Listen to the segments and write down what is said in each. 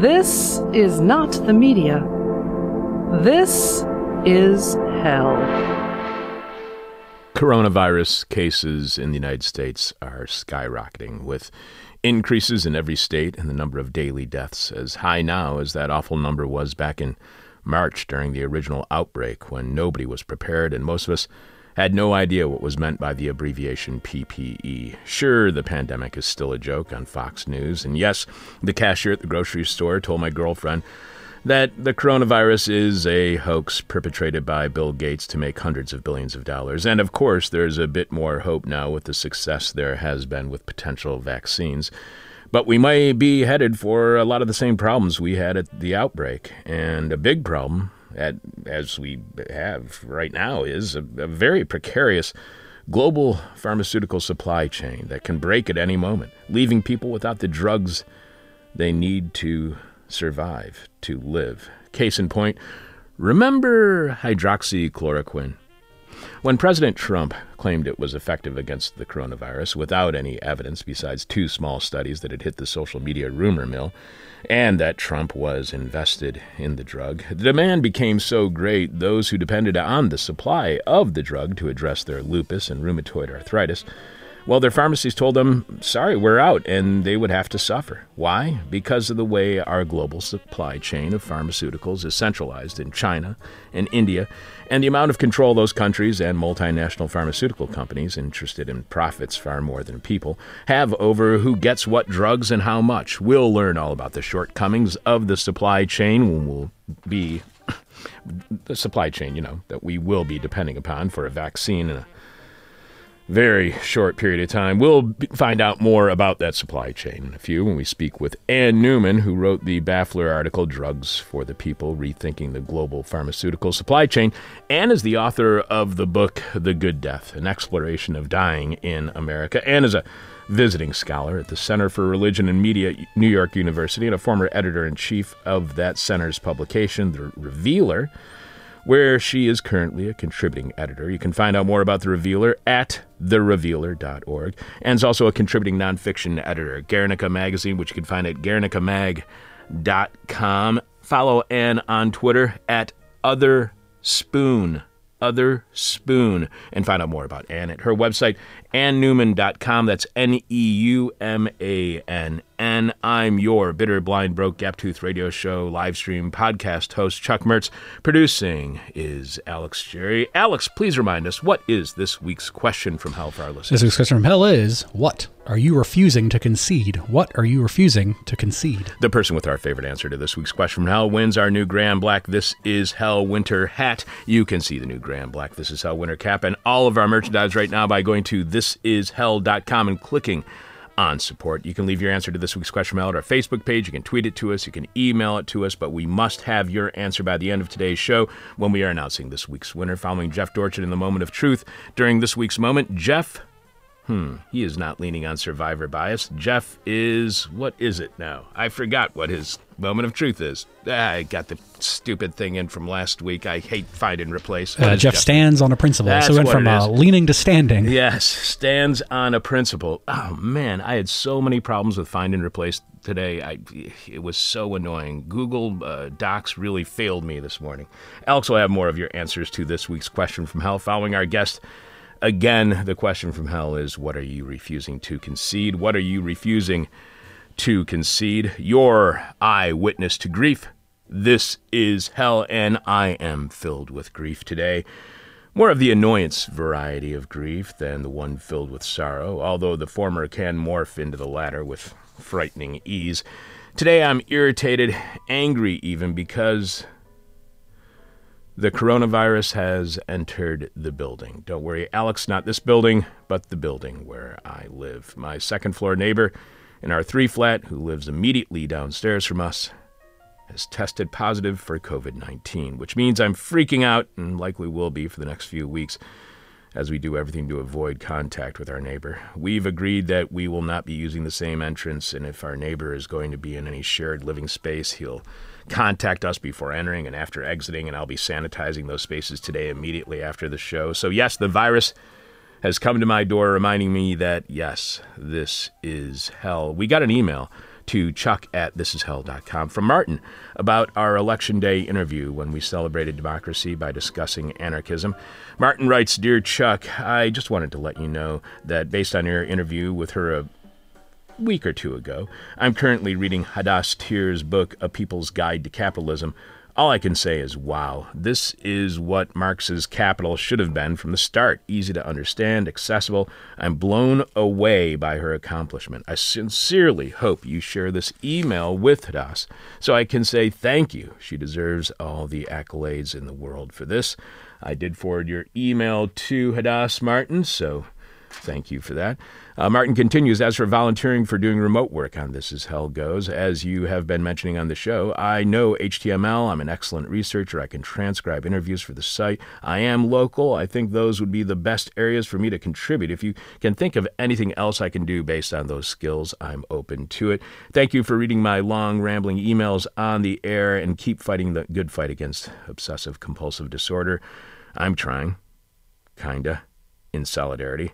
This is not the media. This is hell. Coronavirus cases in the United States are skyrocketing, with increases in every state and the number of daily deaths as high now as that awful number was back in March during the original outbreak when nobody was prepared and most of us had no idea what was meant by the abbreviation PPE. Sure, the pandemic is still a joke on Fox News, and yes, the cashier at the grocery store told my girlfriend that the coronavirus is a hoax perpetrated by Bill Gates to make hundreds of billions of dollars. And of course, there's a bit more hope now with the success there has been with potential vaccines. But we may be headed for a lot of the same problems we had at the outbreak. And a big problem, at, as we have right now, is a, a very precarious global pharmaceutical supply chain that can break at any moment, leaving people without the drugs they need to survive, to live. Case in point, remember hydroxychloroquine? When President Trump claimed it was effective against the coronavirus without any evidence besides two small studies that had hit the social media rumor mill, and that Trump was invested in the drug, the demand became so great those who depended on the supply of the drug to address their lupus and rheumatoid arthritis well, their pharmacies told them, sorry, we're out, and they would have to suffer. Why? Because of the way our global supply chain of pharmaceuticals is centralized in China and India, and the amount of control those countries and multinational pharmaceutical companies, interested in profits far more than people, have over who gets what drugs and how much. We'll learn all about the shortcomings of the supply chain we'll be the supply chain, you know, that we will be depending upon for a vaccine and a very short period of time. We'll find out more about that supply chain in a few when we speak with Anne Neumann, who wrote the Baffler article, Drugs for the People Rethinking the Global Pharmaceutical Supply Chain. Anne is the author of the book, The Good Death An Exploration of Dying in America. Anne is a visiting scholar at the Center for Religion and Media, New York University, and a former editor in chief of that center's publication, The Revealer where she is currently a contributing editor. You can find out more about The Revealer at therevealer.org. And is also a contributing nonfiction editor at Guernica Magazine, which you can find at guernicamag.com. Follow Anne on Twitter at Other Spoon. Other Spoon. And find out more about Anne at her website, anneumann.com. That's N E U M A N N. I'm your bitter, blind, broke, gap tooth radio show, live stream, podcast host, Chuck Mertz. Producing is Alex Jerry. Alex, please remind us what is this week's question from Hell for our listeners? This week's question from Hell is What are you refusing to concede? What are you refusing to concede? The person with our favorite answer to this week's question from Hell wins our new Grand Black This Is Hell Winter hat. You can see the new Grand Black This Is Hell Winter cap and all of our merchandise right now by going to thisishell.com and clicking on support. You can leave your answer to this week's question mail at our Facebook page. You can tweet it to us. You can email it to us. But we must have your answer by the end of today's show when we are announcing this week's winner. Following Jeff Dorchin in the moment of truth during this week's moment, Jeff. Hmm, he is not leaning on survivor bias. Jeff is. What is it now? I forgot what his moment of truth is. I got the stupid thing in from last week. I hate find and replace. Uh, Jeff, Jeff, stands on a principle. That's so we went from uh, leaning to standing. Yes, stands on a principle. Oh man, I had so many problems with find and replace today. I, it was so annoying. Google uh, Docs really failed me this morning. Alex will have more of your answers to this week's question from hell following our guest. Again, the question from hell is what are you refusing to concede? What are you refusing to concede? Your eyewitness to grief. This is hell, and I am filled with grief today. More of the annoyance variety of grief than the one filled with sorrow, although the former can morph into the latter with frightening ease. Today I'm irritated, angry even, because the coronavirus has entered the building. Don't worry, Alex, not this building, but the building where I live. My second floor neighbor in our three flat, who lives immediately downstairs from us, has tested positive for COVID 19, which means I'm freaking out and likely will be for the next few weeks as we do everything to avoid contact with our neighbor. We've agreed that we will not be using the same entrance, and if our neighbor is going to be in any shared living space, he'll contact us before entering and after exiting, and I'll be sanitizing those spaces today immediately after the show. So, yes, the virus has come to my door reminding me that, yes, this is hell. We got an email to chuck at thisishell.com. From Martin about our Election Day interview when we celebrated democracy by discussing anarchism. Martin writes Dear Chuck, I just wanted to let you know that based on your interview with her a week or two ago, I'm currently reading Hadas Thier's book, A People's Guide to Capitalism. All I can say is, wow, this is what Marx's capital should have been from the start. Easy to understand, accessible. I'm blown away by her accomplishment. I sincerely hope you share this email with Hadas so I can say thank you. She deserves all the accolades in the world for this. I did forward your email to Hadas Martin, so thank you for that. Uh, Martin continues As for volunteering for doing remote work on This Is Hell Goes, as you have been mentioning on the show, I know HTML. I'm an excellent researcher. I can transcribe interviews for the site. I am local. I think those would be the best areas for me to contribute. If you can think of anything else I can do based on those skills, I'm open to it. Thank you for reading my long, rambling emails on the air and keep fighting the good fight against obsessive compulsive disorder. I'm trying. Kinda. In solidarity.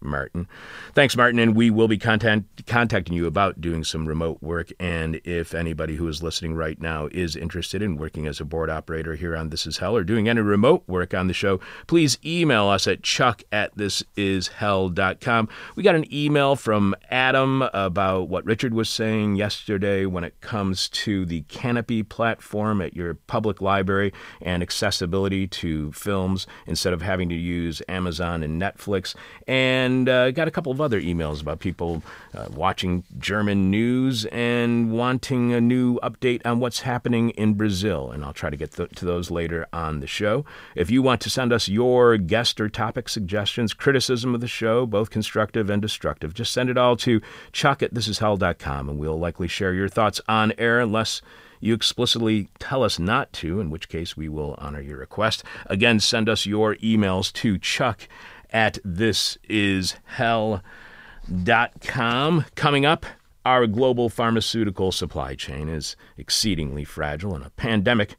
Martin. Thanks, Martin. And we will be contact, contacting you about doing some remote work. And if anybody who is listening right now is interested in working as a board operator here on This Is Hell or doing any remote work on the show, please email us at chuck at thisishell.com. We got an email from Adam about what Richard was saying yesterday when it comes to the Kanopy platform at your public library and accessibility to films instead of having to use Amazon and Netflix. And and uh, got a couple of other emails about people uh, watching German news and wanting a new update on what's happening in Brazil. And I'll try to get th- to those later on the show. If you want to send us your guest or topic suggestions, criticism of the show, both constructive and destructive, just send it all to chuck at thisishell.com and we'll likely share your thoughts on air unless you explicitly tell us not to, in which case we will honor your request. Again, send us your emails to chuck at thisishell.com. Coming up, our global pharmaceutical supply chain is exceedingly fragile, and a pandemic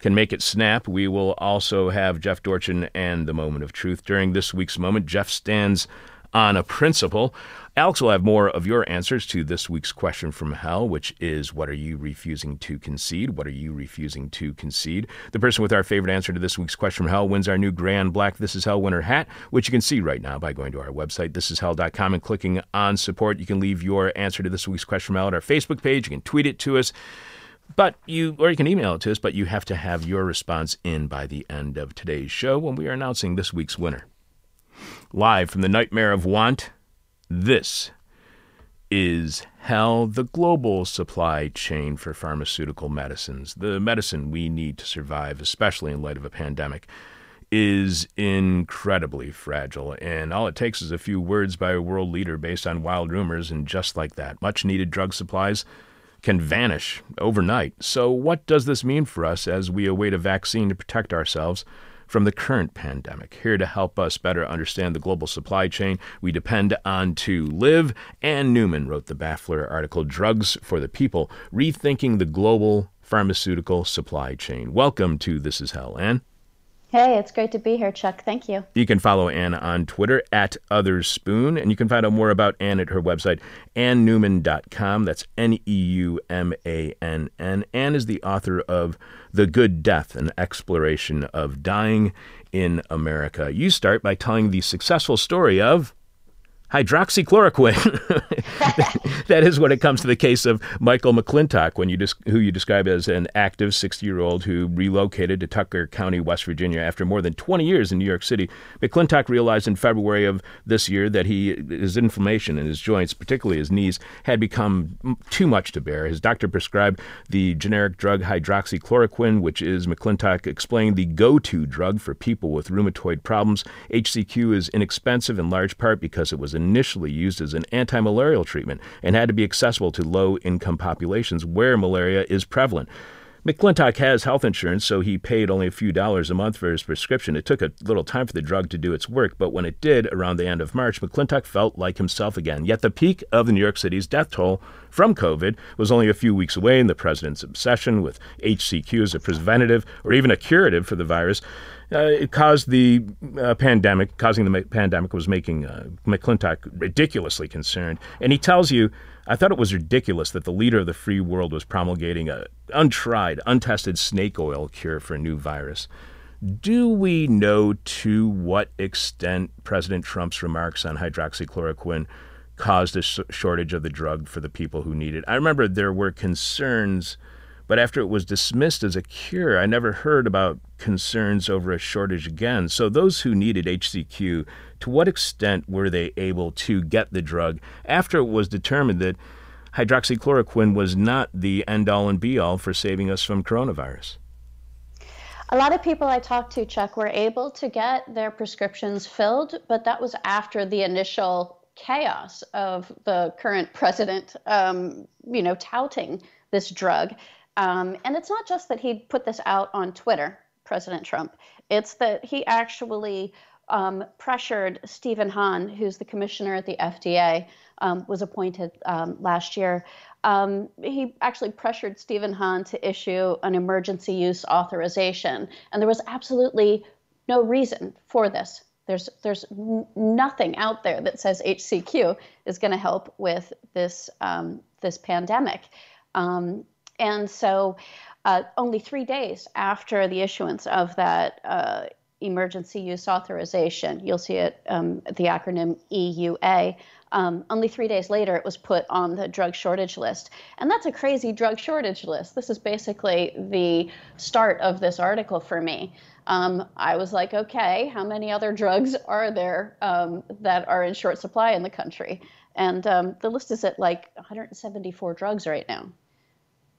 can make it snap. We will also have Jeff Dorchin and the moment of truth. During this week's moment, Jeff stands on a principle. Alex will have more of your answers to this week's question from hell, which is what are you refusing to concede? What are you refusing to concede? The person with our favorite answer to this week's question from hell wins our new grand black This Is Hell winner hat, which you can see right now by going to our website, thisishell.com, and clicking on support. You can leave your answer to this week's question from hell at our Facebook page. You can tweet it to us. But you, or you can email it to us, but you have to have your response in by the end of today's show when we are announcing this week's winner. Live from the Nightmare of Want, this is how the global supply chain for pharmaceutical medicines, the medicine we need to survive, especially in light of a pandemic, is incredibly fragile. And all it takes is a few words by a world leader based on wild rumors, and just like that, much needed drug supplies can vanish overnight. So, what does this mean for us as we await a vaccine to protect ourselves? From the current pandemic. Here to help us better understand the global supply chain, we depend on to live. Anne Neumann wrote the Baffler article, Drugs for the People Rethinking the Global Pharmaceutical Supply Chain. Welcome to This Is Hell, Anne. Hey, it's great to be here, Chuck. Thank you. You can follow Anne on Twitter at Otherspoon, and you can find out more about Anne at her website, anneumann.com. That's N E U M A N N. Anne is the author of The Good Death, an exploration of dying in America. You start by telling the successful story of hydroxychloroquine. that is when it comes to the case of Michael McClintock, when you who you describe as an active 60 year old who relocated to Tucker County, West Virginia after more than 20 years in New York City. McClintock realized in February of this year that he his inflammation in his joints, particularly his knees, had become too much to bear. His doctor prescribed the generic drug hydroxychloroquine, which is McClintock explained the go to drug for people with rheumatoid problems. HCQ is inexpensive in large part because it was initially used as an anti malarial treatment and had to be accessible to low income populations where malaria is prevalent. McClintock has health insurance, so he paid only a few dollars a month for his prescription. It took a little time for the drug to do its work, but when it did, around the end of March, McClintock felt like himself again. Yet the peak of the New York City's death toll from COVID was only a few weeks away, and the president's obsession with HCQ as a preventative or even a curative for the virus it caused the uh, pandemic, causing the pandemic was making uh, McClintock ridiculously concerned. And he tells you I thought it was ridiculous that the leader of the free world was promulgating a untried, untested snake oil cure for a new virus. Do we know to what extent President Trump's remarks on hydroxychloroquine caused a sh- shortage of the drug for the people who need it? I remember there were concerns, but after it was dismissed as a cure, I never heard about concerns over a shortage again. So, those who needed HCQ, to what extent were they able to get the drug after it was determined that hydroxychloroquine was not the end all and be all for saving us from coronavirus? A lot of people I talked to, Chuck, were able to get their prescriptions filled, but that was after the initial chaos of the current president, um, you know, touting this drug. Um, and it's not just that he put this out on Twitter, President Trump. It's that he actually um, pressured Stephen Hahn, who's the commissioner at the FDA, um, was appointed um, last year, um, he actually pressured Stephen Hahn to issue an emergency use authorization, and there was absolutely no reason for this. There's there's nothing out there that says HCQ is going to help with this um, this pandemic, um, and so uh, only three days after the issuance of that. Uh, emergency use authorization. You'll see it, um, the acronym EUA. Um, only three days later, it was put on the drug shortage list. And that's a crazy drug shortage list. This is basically the start of this article for me. Um, I was like, okay, how many other drugs are there um, that are in short supply in the country? And um, the list is at like 174 drugs right now.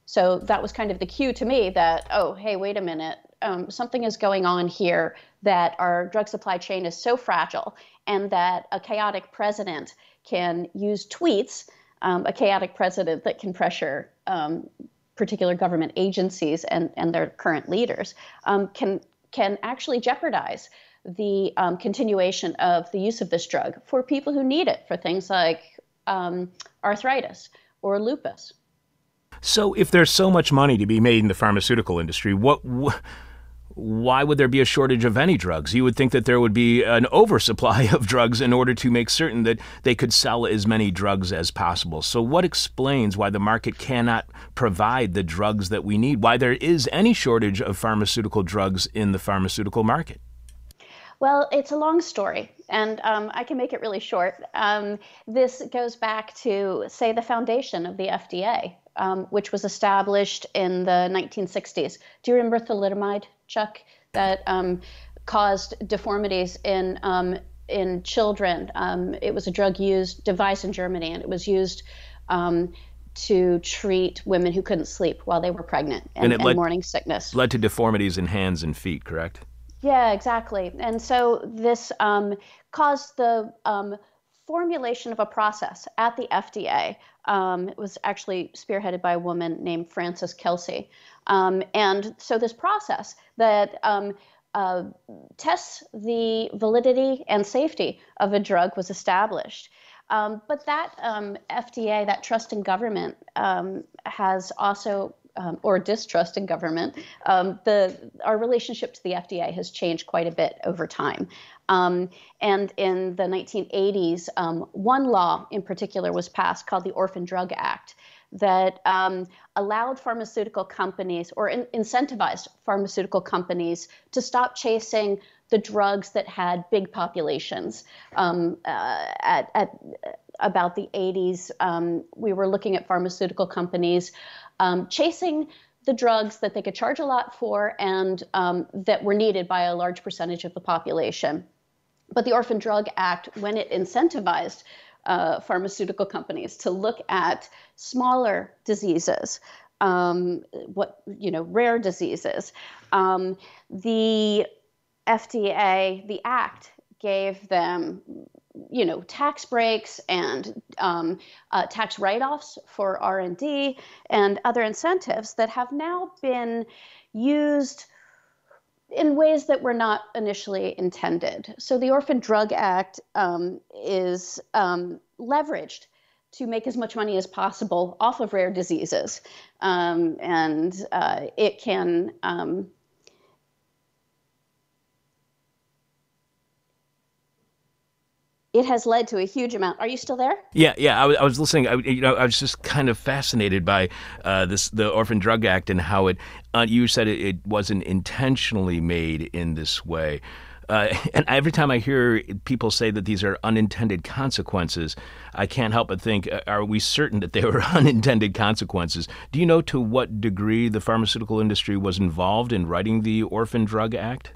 So that was kind of the cue to me that, oh, hey, wait a minute, um, something is going on here that our drug supply chain is so fragile and that a chaotic president can use tweets, um, a chaotic president that can pressure um, particular government agencies and, and their current leaders, um, can, can actually jeopardize the um, continuation of the use of this drug for people who need it for things like um, arthritis or lupus. So, if there's so much money to be made in the pharmaceutical industry, what? Wh- why would there be a shortage of any drugs? You would think that there would be an oversupply of drugs in order to make certain that they could sell as many drugs as possible. So, what explains why the market cannot provide the drugs that we need? Why there is any shortage of pharmaceutical drugs in the pharmaceutical market? Well, it's a long story, and um, I can make it really short. Um, this goes back to, say, the foundation of the FDA, um, which was established in the 1960s. Do you remember thalidomide? Chuck, that um, caused deformities in um, in children. Um, it was a drug used device in Germany, and it was used um, to treat women who couldn't sleep while they were pregnant and, and, and led, morning sickness. Led to deformities in hands and feet, correct? Yeah, exactly. And so this um, caused the um, formulation of a process at the FDA. Um, it was actually spearheaded by a woman named Frances Kelsey. Um, and so this process that um, uh, tests the validity and safety of a drug was established. Um, but that um, FDA, that trust in government, um, has also um, or distrust in government, um, the our relationship to the FDA has changed quite a bit over time. Um, and in the 1980s, one law in particular was passed called the Orphan Drug Act, that um, allowed pharmaceutical companies or in- incentivized pharmaceutical companies to stop chasing the drugs that had big populations. Um, uh, at, at, about the 80s, um, we were looking at pharmaceutical companies um, chasing the drugs that they could charge a lot for and um, that were needed by a large percentage of the population. But the Orphan Drug Act, when it incentivized uh, pharmaceutical companies to look at smaller diseases, um, what you know, rare diseases. Um, the FDA, the Act gave them, you know, tax breaks and um, uh, tax write-offs for R&D and other incentives that have now been used in ways that were not initially intended. So the Orphan Drug Act um, is um, leveraged to make as much money as possible off of rare diseases, um, and uh, it can. It has led to a huge amount. Are you still there? Yeah, yeah. I was, listening. I, you know, I was just kind of fascinated by uh, this, the Orphan Drug Act, and how it. Uh, you said it, it, wasn't intentionally made in this way. Uh, and every time I hear people say that these are unintended consequences, I can't help but think: uh, Are we certain that they were unintended consequences? Do you know to what degree the pharmaceutical industry was involved in writing the Orphan Drug Act?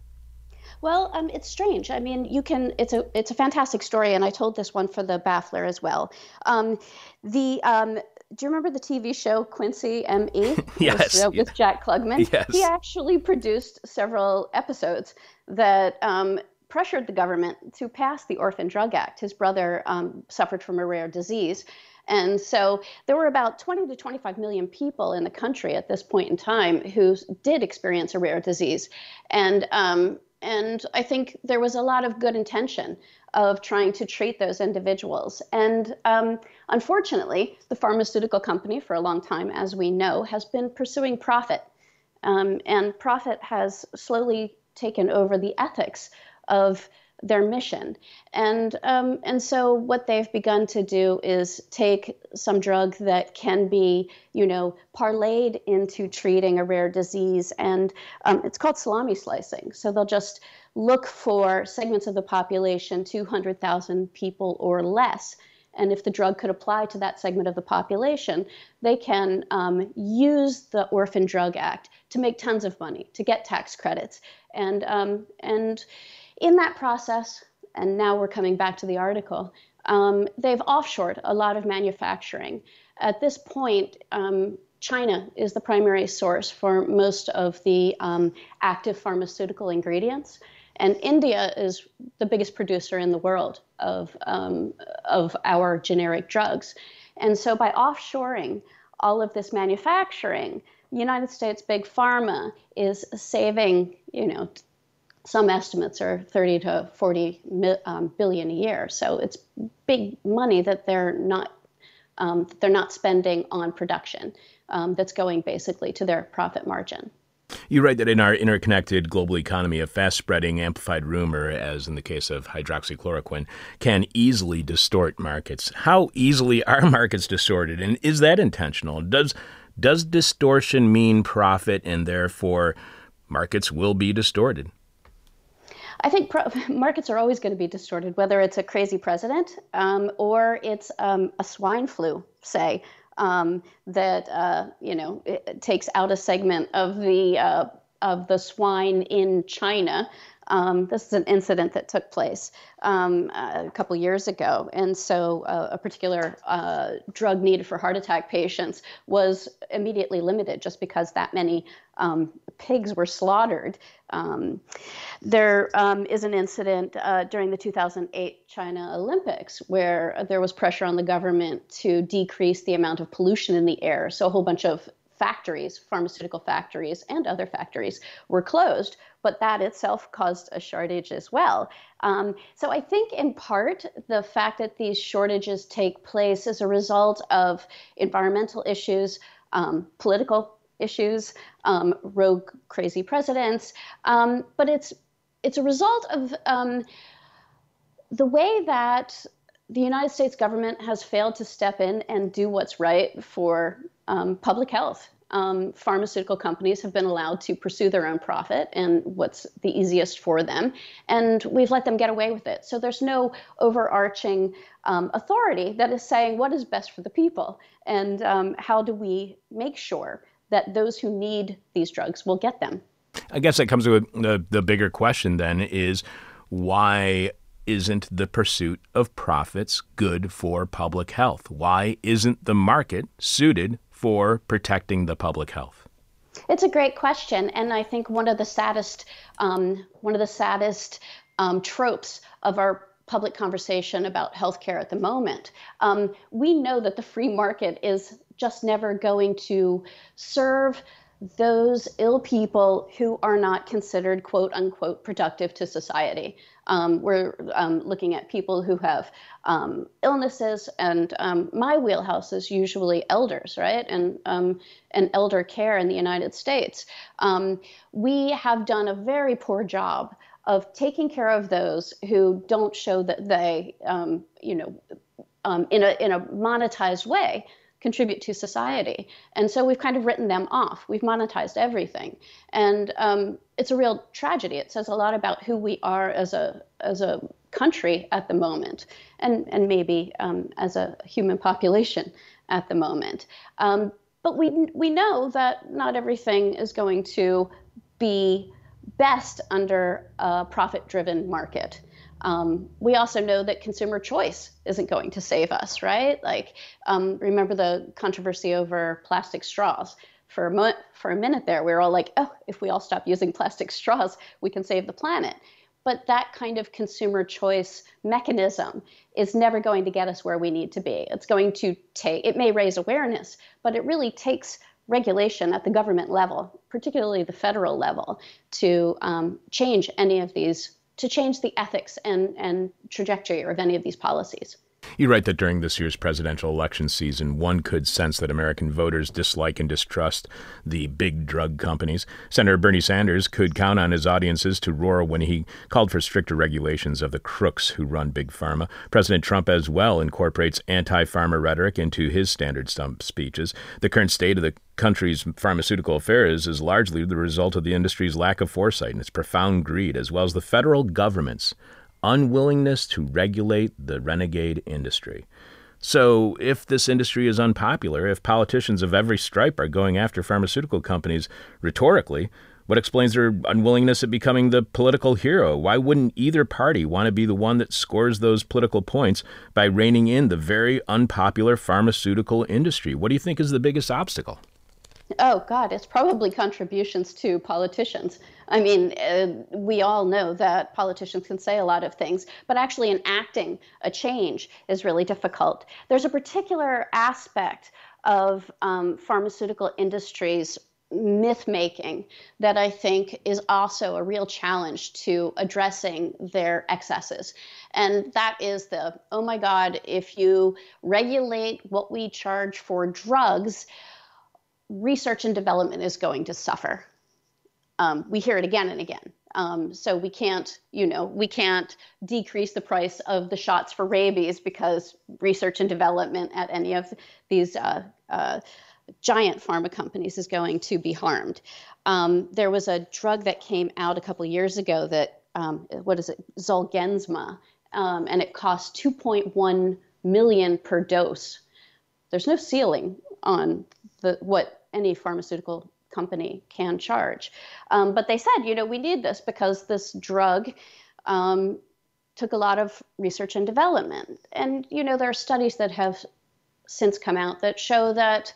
Well, um, it's strange. I mean, you can. It's a it's a fantastic story, and I told this one for the Baffler as well. Um, the um, do you remember the TV show Quincy M.E.? yes. With, with Jack Klugman. Yes. He actually produced several episodes that um, pressured the government to pass the Orphan Drug Act. His brother um, suffered from a rare disease. And so there were about 20 to 25 million people in the country at this point in time who did experience a rare disease. And um, and I think there was a lot of good intention of trying to treat those individuals. And um, unfortunately, the pharmaceutical company, for a long time, as we know, has been pursuing profit. Um, and profit has slowly taken over the ethics of their mission. And um, and so what they've begun to do is take some drug that can be, you know, parlayed into treating a rare disease, and um, it's called salami slicing. So they'll just look for segments of the population, 200,000 people or less. And if the drug could apply to that segment of the population, they can um, use the Orphan Drug Act to make tons of money, to get tax credits, and um, and in that process, and now we're coming back to the article, um, they've offshored a lot of manufacturing. At this point, um, China is the primary source for most of the um, active pharmaceutical ingredients, and India is the biggest producer in the world of, um, of our generic drugs. And so by offshoring all of this manufacturing, United States big pharma is saving, you know, some estimates are 30 to 40 um, billion a year. So it's big money that they're not um, they're not spending on production. Um, that's going basically to their profit margin. You write that in our interconnected global economy, a fast spreading amplified rumor, as in the case of hydroxychloroquine, can easily distort markets. How easily are markets distorted, and is that intentional? Does, does distortion mean profit, and therefore markets will be distorted? I think pro- markets are always going to be distorted, whether it's a crazy president um, or it's um, a swine flu, say, um, that uh, you know takes out a segment of the uh, of the swine in China. Um, this is an incident that took place um, a couple years ago, and so uh, a particular uh, drug needed for heart attack patients was immediately limited just because that many um, pigs were slaughtered. Um, there um, is an incident uh, during the 2008 China Olympics where there was pressure on the government to decrease the amount of pollution in the air. So a whole bunch of factories, pharmaceutical factories, and other factories were closed, but that itself caused a shortage as well. Um, so I think, in part, the fact that these shortages take place is a result of environmental issues, um, political issues, um, rogue, crazy presidents, um, but it's it's a result of um, the way that the United States government has failed to step in and do what's right for um, public health. Um, pharmaceutical companies have been allowed to pursue their own profit and what's the easiest for them, and we've let them get away with it. So there's no overarching um, authority that is saying what is best for the people and um, how do we make sure that those who need these drugs will get them. I guess that comes to the, the bigger question then is why isn't the pursuit of profits good for public health? Why isn't the market suited for protecting the public health? It's a great question, and I think one of the saddest, um, one of the saddest um, tropes of our public conversation about healthcare at the moment. Um, we know that the free market is just never going to serve those ill people who are not considered quote unquote productive to society. Um, we're um, looking at people who have um, illnesses, and um, my wheelhouse is usually elders, right? And um, and elder care in the United States. Um, we have done a very poor job of taking care of those who don't show that they, you know, in a in a monetized way contribute to society. And so we've kind of written them off. We've monetized everything, and um, it's a real tragedy. It says a lot about who we are as a as a country at the moment, and and maybe um, as a human population at the moment. Um, but we we know that not everything is going to be best under a profit driven market. Um, we also know that consumer choice isn't going to save us, right? Like, um, remember the controversy over plastic straws? For a, mo- for a minute there, we were all like, oh, if we all stop using plastic straws, we can save the planet. But that kind of consumer choice mechanism is never going to get us where we need to be. It's going to take, it may raise awareness, but it really takes regulation at the government level, particularly the federal level, to um, change any of these, to change the ethics and, and trajectory of any of these policies. You write that during this year's presidential election season, one could sense that American voters dislike and distrust the big drug companies. Senator Bernie Sanders could count on his audiences to roar when he called for stricter regulations of the crooks who run Big Pharma. President Trump, as well, incorporates anti pharma rhetoric into his standard stump speeches. The current state of the country's pharmaceutical affairs is largely the result of the industry's lack of foresight and its profound greed, as well as the federal government's unwillingness to regulate the renegade industry. So, if this industry is unpopular, if politicians of every stripe are going after pharmaceutical companies rhetorically, what explains their unwillingness at becoming the political hero? Why wouldn't either party want to be the one that scores those political points by reining in the very unpopular pharmaceutical industry? What do you think is the biggest obstacle? Oh, God, it's probably contributions to politicians. I mean, uh, we all know that politicians can say a lot of things, but actually enacting a change is really difficult. There's a particular aspect of um, pharmaceutical industries myth making that I think is also a real challenge to addressing their excesses. And that is the oh my God, if you regulate what we charge for drugs, research and development is going to suffer. Um, we hear it again and again. Um, so we can't, you know, we can't decrease the price of the shots for rabies because research and development at any of these uh, uh, giant pharma companies is going to be harmed. Um, there was a drug that came out a couple years ago that, um, what is it, Zolgensma, um, and it costs 2.1 million per dose. There's no ceiling on the what any pharmaceutical company can charge. Um, but they said, you know, we need this because this drug um, took a lot of research and development. And, you know, there are studies that have since come out that show that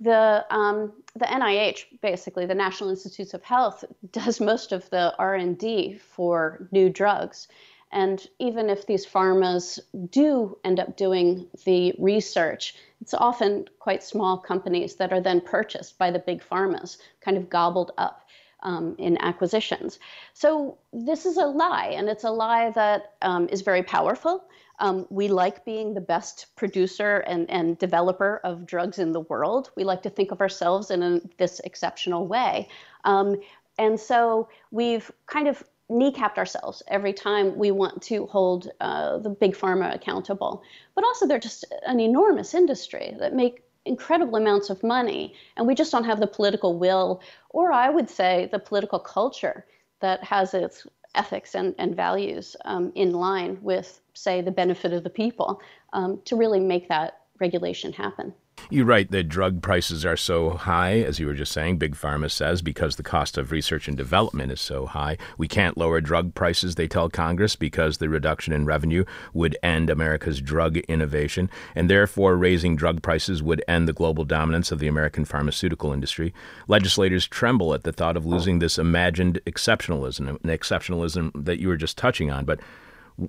the um, the NIH, basically the National Institutes of Health, does most of the R&D for new drugs. And even if these pharmas do end up doing the research, it's often quite small companies that are then purchased by the big pharmas, kind of gobbled up um, in acquisitions. So this is a lie, and it's a lie that um, is very powerful. Um, we like being the best producer and, and developer of drugs in the world. We like to think of ourselves in a, this exceptional way. Um, and so we've kind of kneecapped ourselves every time we want to hold uh, the big pharma accountable. But also, they're just an enormous industry that make incredible amounts of money, and we just don't have the political will, or I would say the political culture that has its ethics and, and values um, in line with, say, the benefit of the people um, to really make that regulation happen. You write that drug prices are so high, as you were just saying, Big Pharma says, because the cost of research and development is so high. We can't lower drug prices, they tell Congress, because the reduction in revenue would end America's drug innovation, and therefore raising drug prices would end the global dominance of the American pharmaceutical industry. Legislators tremble at the thought of oh. losing this imagined exceptionalism, an exceptionalism that you were just touching on. But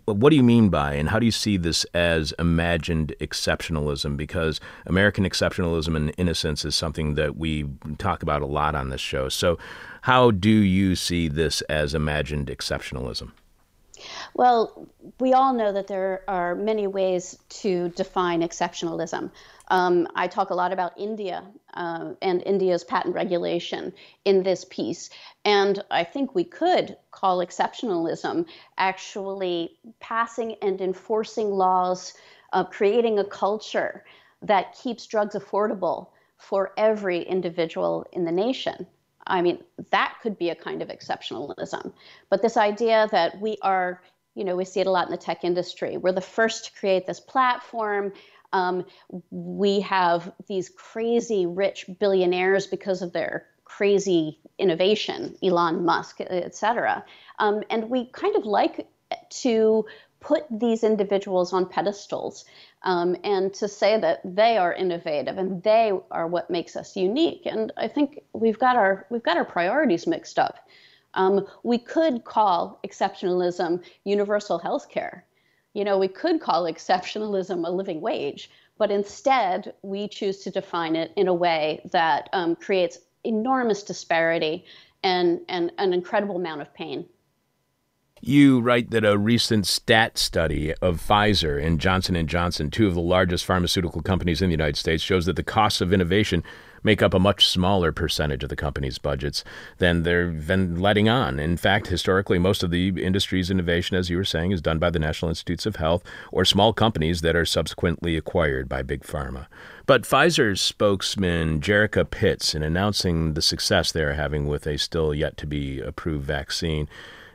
what do you mean by, and how do you see this as imagined exceptionalism? Because American exceptionalism and innocence is something that we talk about a lot on this show. So, how do you see this as imagined exceptionalism? Well, we all know that there are many ways to define exceptionalism. Um, I talk a lot about India uh, and India's patent regulation in this piece. And I think we could call exceptionalism actually passing and enforcing laws, uh, creating a culture that keeps drugs affordable for every individual in the nation. I mean, that could be a kind of exceptionalism. But this idea that we are, you know, we see it a lot in the tech industry. We're the first to create this platform. Um, we have these crazy rich billionaires because of their crazy innovation, Elon Musk, et cetera. Um, and we kind of like to put these individuals on pedestals um, and to say that they are innovative and they are what makes us unique. And I think we've got our we've got our priorities mixed up. Um, we could call exceptionalism universal health care. You know, we could call exceptionalism a living wage, but instead we choose to define it in a way that um, creates enormous disparity and, and an incredible amount of pain. You write that a recent stat study of Pfizer and Johnson & Johnson, two of the largest pharmaceutical companies in the United States, shows that the costs of innovation make up a much smaller percentage of the company's budgets than they've been letting on. In fact, historically, most of the industry's innovation, as you were saying, is done by the National Institutes of Health or small companies that are subsequently acquired by big pharma. But Pfizer's spokesman, Jerica Pitts, in announcing the success they are having with a still yet to be approved vaccine,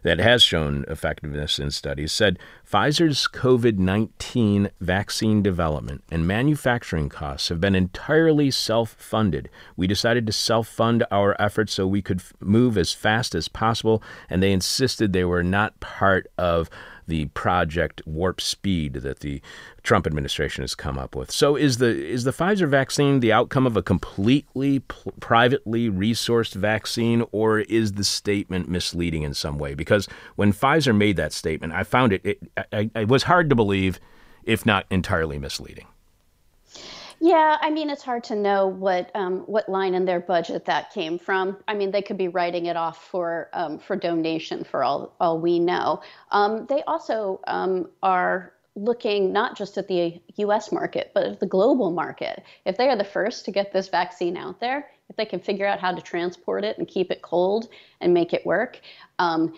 that has shown effectiveness in studies said Pfizer's COVID 19 vaccine development and manufacturing costs have been entirely self funded. We decided to self fund our efforts so we could move as fast as possible, and they insisted they were not part of the project warp speed that the Trump administration has come up with. So is the is the Pfizer vaccine the outcome of a completely privately resourced vaccine or is the statement misleading in some way? Because when Pfizer made that statement, I found it it, I, it was hard to believe if not entirely misleading. Yeah, I mean, it's hard to know what um, what line in their budget that came from. I mean, they could be writing it off for um, for donation for all all we know. Um, they also um, are looking not just at the U.S. market, but at the global market. If they are the first to get this vaccine out there, if they can figure out how to transport it and keep it cold and make it work, um,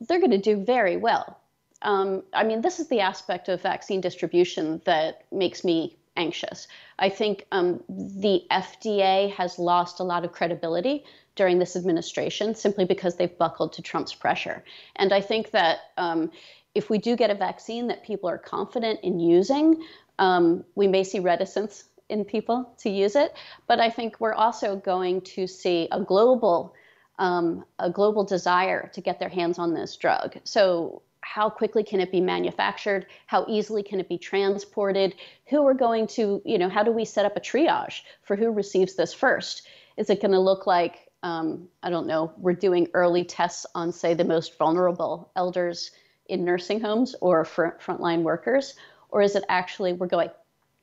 they're going to do very well. Um, I mean, this is the aspect of vaccine distribution that makes me anxious. I think um, the FDA has lost a lot of credibility during this administration simply because they've buckled to Trump's pressure. And I think that um, if we do get a vaccine that people are confident in using, um, we may see reticence in people to use it. But I think we're also going to see a global um, a global desire to get their hands on this drug. So how quickly can it be manufactured? How easily can it be transported? Who are going to you know how do we set up a triage for who receives this first? Is it going to look like um, i don't know we're doing early tests on say the most vulnerable elders in nursing homes or for frontline workers? Or is it actually we're going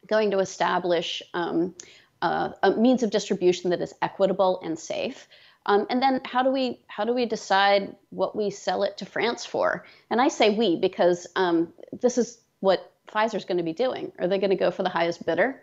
going to establish um, uh, a means of distribution that is equitable and safe um, and then how do we how do we decide what we sell it to France for? And I say we because um, this is what Pfizer's going to be doing. Are they going to go for the highest bidder?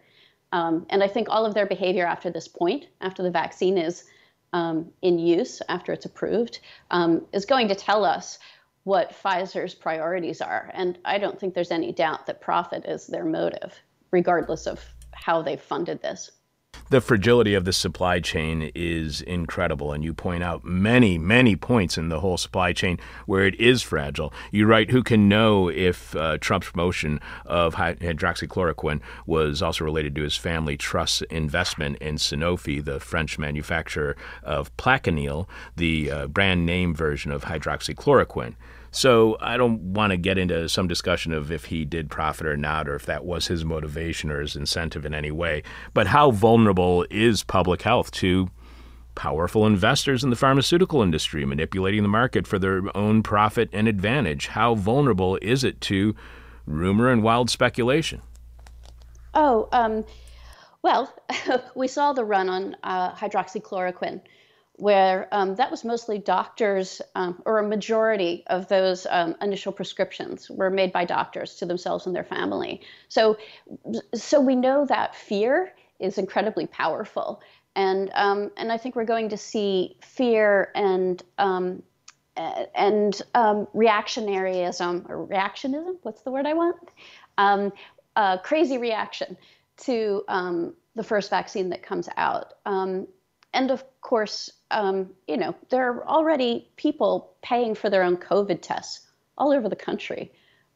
Um, and I think all of their behavior after this point, after the vaccine is um, in use, after it's approved, um, is going to tell us what Pfizer's priorities are. And I don't think there's any doubt that profit is their motive, regardless of how they've funded this the fragility of the supply chain is incredible. And you point out many, many points in the whole supply chain where it is fragile. You write, who can know if uh, Trump's promotion of hydroxychloroquine was also related to his family trust's investment in Sanofi, the French manufacturer of Plaquenil, the uh, brand name version of hydroxychloroquine. So I don't want to get into some discussion of if he did profit or not, or if that was his motivation or his incentive in any way. But how vulnerable is public health to powerful investors in the pharmaceutical industry manipulating the market for their own profit and advantage? How vulnerable is it to rumor and wild speculation? Oh, um, well, we saw the run on uh, hydroxychloroquine where um, that was mostly doctors, um, or a majority of those um, initial prescriptions were made by doctors to themselves and their family. So, so we know that fear is incredibly powerful, and um, and I think we're going to see fear and um, and um, reactionaryism or reactionism. What's the word I want? Crazy reaction to the first vaccine that comes out. Um, and of course, um, you know, there are already people paying for their own COVID tests all over the country.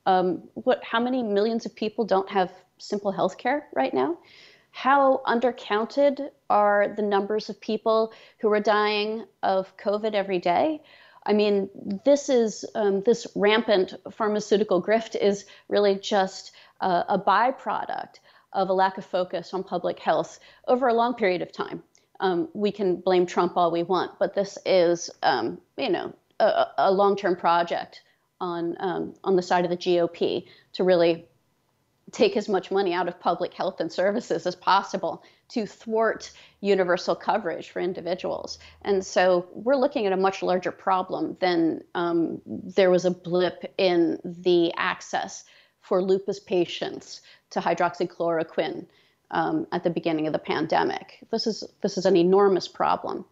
Um, what? How many millions of people don't have simple health care right now? How undercounted are the numbers of people who are dying of COVID every day? I mean, this is um, this rampant pharmaceutical grift is really just a, a byproduct of a lack of focus on public health over a long period of time. Um, we can blame Trump all we want, but this is, um, you know, a, a long-term project on um, on the side of the GOP to really take as much money out of public health and services as possible to thwart universal coverage for individuals. And so we're looking at a much larger problem than um, there was a blip in the access for lupus patients to hydroxychloroquine um, at the beginning of the pandemic. This is this is an enormous problem.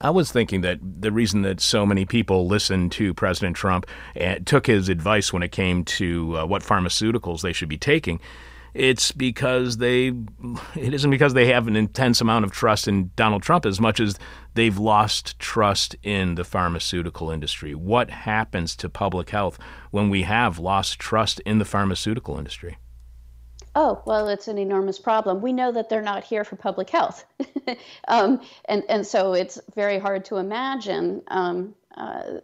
I was thinking that the reason that so many people listened to President Trump and took his advice when it came to uh, what pharmaceuticals they should be taking, it's because they it isn't because they have an intense amount of trust in Donald Trump as much as they've lost trust in the pharmaceutical industry. What happens to public health when we have lost trust in the pharmaceutical industry? Oh, well, it's an enormous problem. We know that they're not here for public health. um, and, and so it's very hard to imagine um, uh,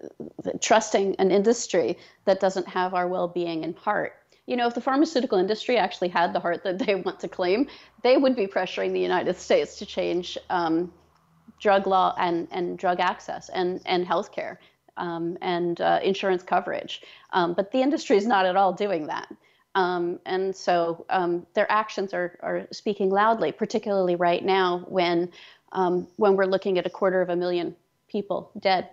trusting an industry that doesn't have our well being in heart. You know, if the pharmaceutical industry actually had the heart that they want to claim, they would be pressuring the United States to change um, drug law and, and drug access and, and healthcare um, and uh, insurance coverage. Um, but the industry is not at all doing that. Um, and so um, their actions are, are speaking loudly, particularly right now when, um, when we're looking at a quarter of a million people dead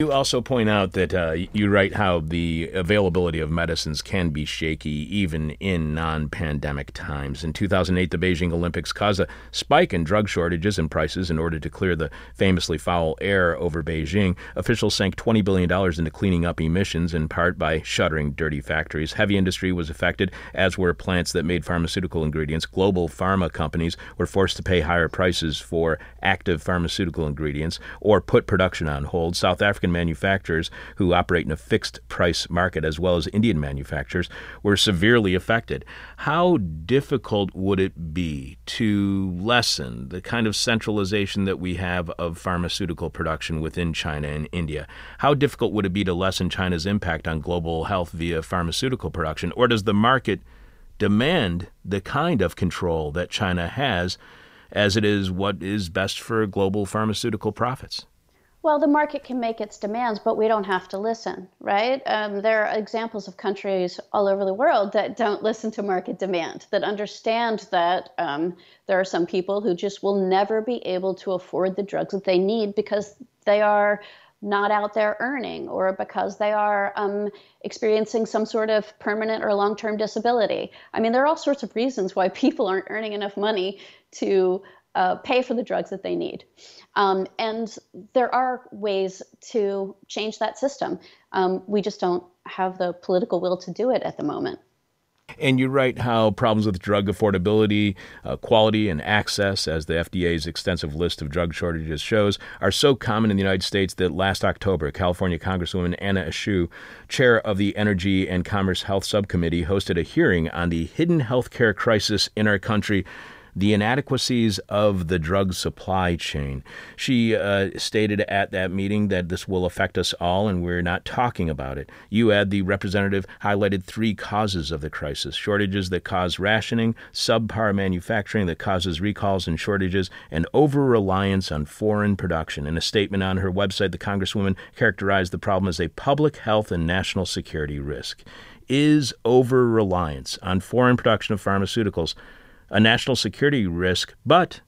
you also point out that uh, you write how the availability of medicines can be shaky even in non pandemic times. In 2008, the Beijing Olympics caused a spike in drug shortages and prices in order to clear the famously foul air over Beijing. Officials sank $20 billion into cleaning up emissions, in part by shuttering dirty factories. Heavy industry was affected, as were plants that made pharmaceutical ingredients. Global pharma companies were forced to pay higher prices for active pharmaceutical ingredients or put production on hold. South African American manufacturers who operate in a fixed price market, as well as Indian manufacturers, were severely affected. How difficult would it be to lessen the kind of centralization that we have of pharmaceutical production within China and India? How difficult would it be to lessen China's impact on global health via pharmaceutical production? Or does the market demand the kind of control that China has? as it is what is best for global pharmaceutical profits. Well, the market can make its demands, but we don't have to listen, right? Um, there are examples of countries all over the world that don't listen to market demand, that understand that um, there are some people who just will never be able to afford the drugs that they need because they are not out there earning or because they are um, experiencing some sort of permanent or long term disability. I mean, there are all sorts of reasons why people aren't earning enough money to uh, pay for the drugs that they need. Um, and there are ways to change that system. Um, we just don't have the political will to do it at the moment. And you write how problems with drug affordability, uh, quality, and access, as the FDA's extensive list of drug shortages shows, are so common in the United States that last October, California Congresswoman Anna Eshoo, chair of the Energy and Commerce Health Subcommittee, hosted a hearing on the hidden healthcare crisis in our country the inadequacies of the drug supply chain. She uh, stated at that meeting that this will affect us all and we're not talking about it. You add the representative highlighted three causes of the crisis shortages that cause rationing, subpar manufacturing that causes recalls and shortages, and over reliance on foreign production. In a statement on her website, the Congresswoman characterized the problem as a public health and national security risk. Is over reliance on foreign production of pharmaceuticals a national security risk, but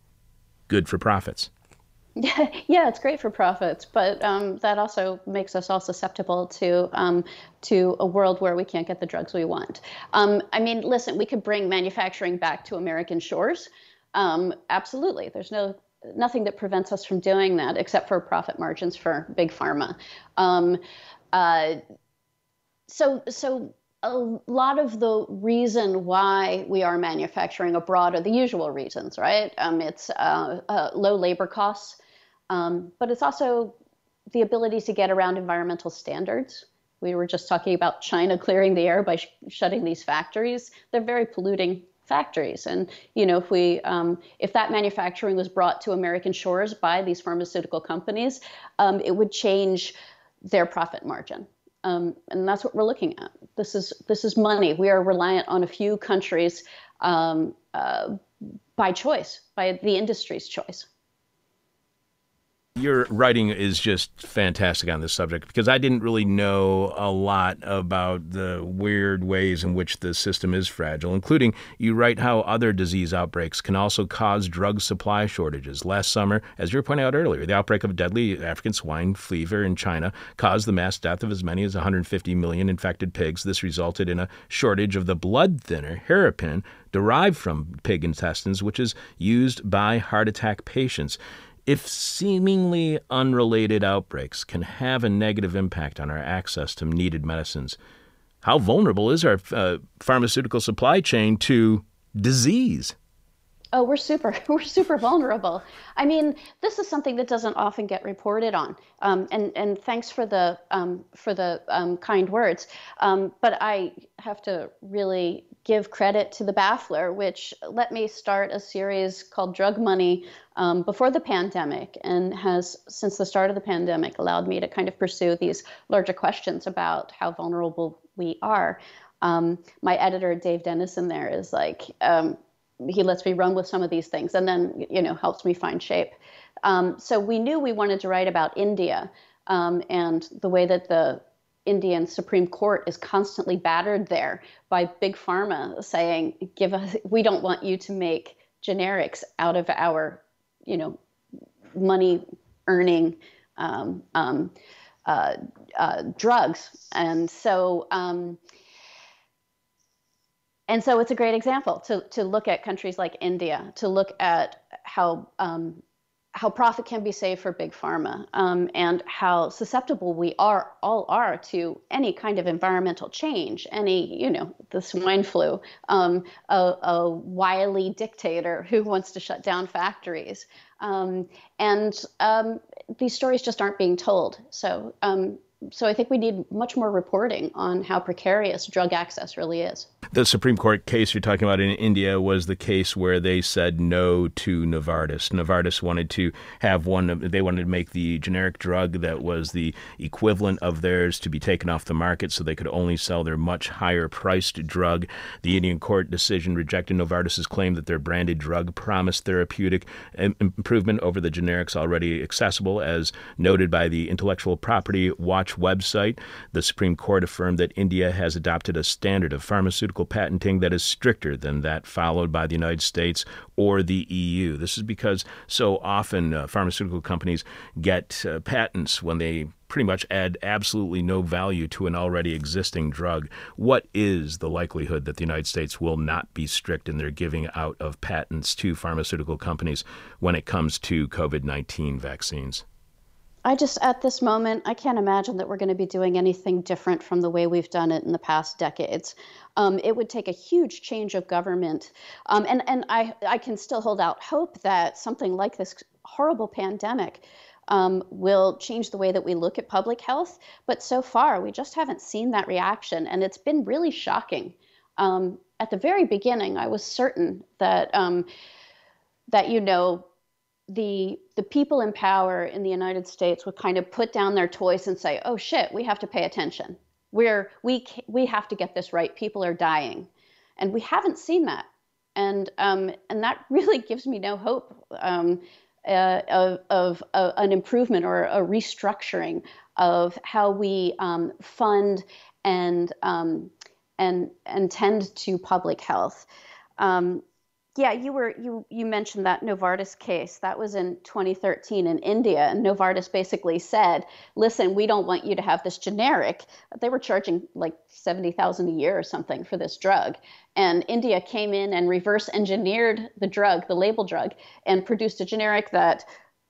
good for profits. yeah, it's great for profits, but um, that also makes us all susceptible to um, to a world where we can't get the drugs we want. Um, I mean, listen, we could bring manufacturing back to American shores. Um, absolutely, there's no nothing that prevents us from doing that except for profit margins for big pharma. Um, uh, so so a lot of the reason why we are manufacturing abroad are the usual reasons, right? Um, it's uh, uh, low labor costs, um, but it's also the ability to get around environmental standards. We were just talking about China clearing the air by sh- shutting these factories. They're very polluting factories, and you know if we um, if that manufacturing was brought to American shores by these pharmaceutical companies, um, it would change their profit margin. Um, and that's what we're looking at. This is this is money. We are reliant on a few countries um, uh, by choice, by the industry's choice. Your writing is just fantastic on this subject because I didn't really know a lot about the weird ways in which the system is fragile, including you write how other disease outbreaks can also cause drug supply shortages. Last summer, as you were pointing out earlier, the outbreak of deadly African swine fever in China caused the mass death of as many as 150 million infected pigs. This resulted in a shortage of the blood thinner, heparin, derived from pig intestines, which is used by heart attack patients. If seemingly unrelated outbreaks can have a negative impact on our access to needed medicines, how vulnerable is our uh, pharmaceutical supply chain to disease? Oh, we're super, we're super vulnerable. I mean, this is something that doesn't often get reported on. Um, and and thanks for the um, for the um, kind words. Um, but I have to really give credit to the Baffler, which let me start a series called Drug Money um, before the pandemic and has, since the start of the pandemic, allowed me to kind of pursue these larger questions about how vulnerable we are. Um, my editor, Dave Denison, there is like, um, he lets me run with some of these things and then, you know, helps me find shape. Um, so we knew we wanted to write about India um, and the way that the Indian Supreme Court is constantly battered there by big pharma saying, "Give us, we don't want you to make generics out of our, you know, money earning um, um, uh, uh, drugs." And so, um, and so, it's a great example to to look at countries like India, to look at how um, how profit can be saved for big pharma um, and how susceptible we are all are to any kind of environmental change any you know the swine flu um, a, a, wily dictator who wants to shut down factories um, and um, these stories just aren't being told so um, so I think we need much more reporting on how precarious drug access really is. The Supreme Court case you're talking about in India was the case where they said no to Novartis. Novartis wanted to have one, they wanted to make the generic drug that was the equivalent of theirs to be taken off the market so they could only sell their much higher priced drug. The Indian court decision rejected Novartis's claim that their branded drug promised therapeutic improvement over the generics already accessible, as noted by the Intellectual Property Watch website, the Supreme Court affirmed that India has adopted a standard of pharmaceutical patenting that is stricter than that followed by the United States or the EU. This is because so often uh, pharmaceutical companies get uh, patents when they pretty much add absolutely no value to an already existing drug. What is the likelihood that the United States will not be strict in their giving out of patents to pharmaceutical companies when it comes to COVID 19 vaccines? I just, at this moment, I can't imagine that we're going to be doing anything different from the way we've done it in the past decades. Um, it would take a huge change of government. Um, and and I, I can still hold out hope that something like this horrible pandemic um, will change the way that we look at public health. But so far, we just haven't seen that reaction. And it's been really shocking. Um, at the very beginning, I was certain that. Um, that you know the the people in power in the United States would kind of put down their toys and say, "Oh shit, we have to pay attention. We're we we have to get this right. People are dying," and we haven't seen that, and um, and that really gives me no hope um, uh, of of uh, an improvement or a restructuring of how we um, fund and um, and and tend to public health. Um, yeah, you were you you mentioned that Novartis case. That was in 2013 in India, and Novartis basically said, "Listen, we don't want you to have this generic." They were charging like 70,000 a year or something for this drug, and India came in and reverse engineered the drug, the label drug, and produced a generic that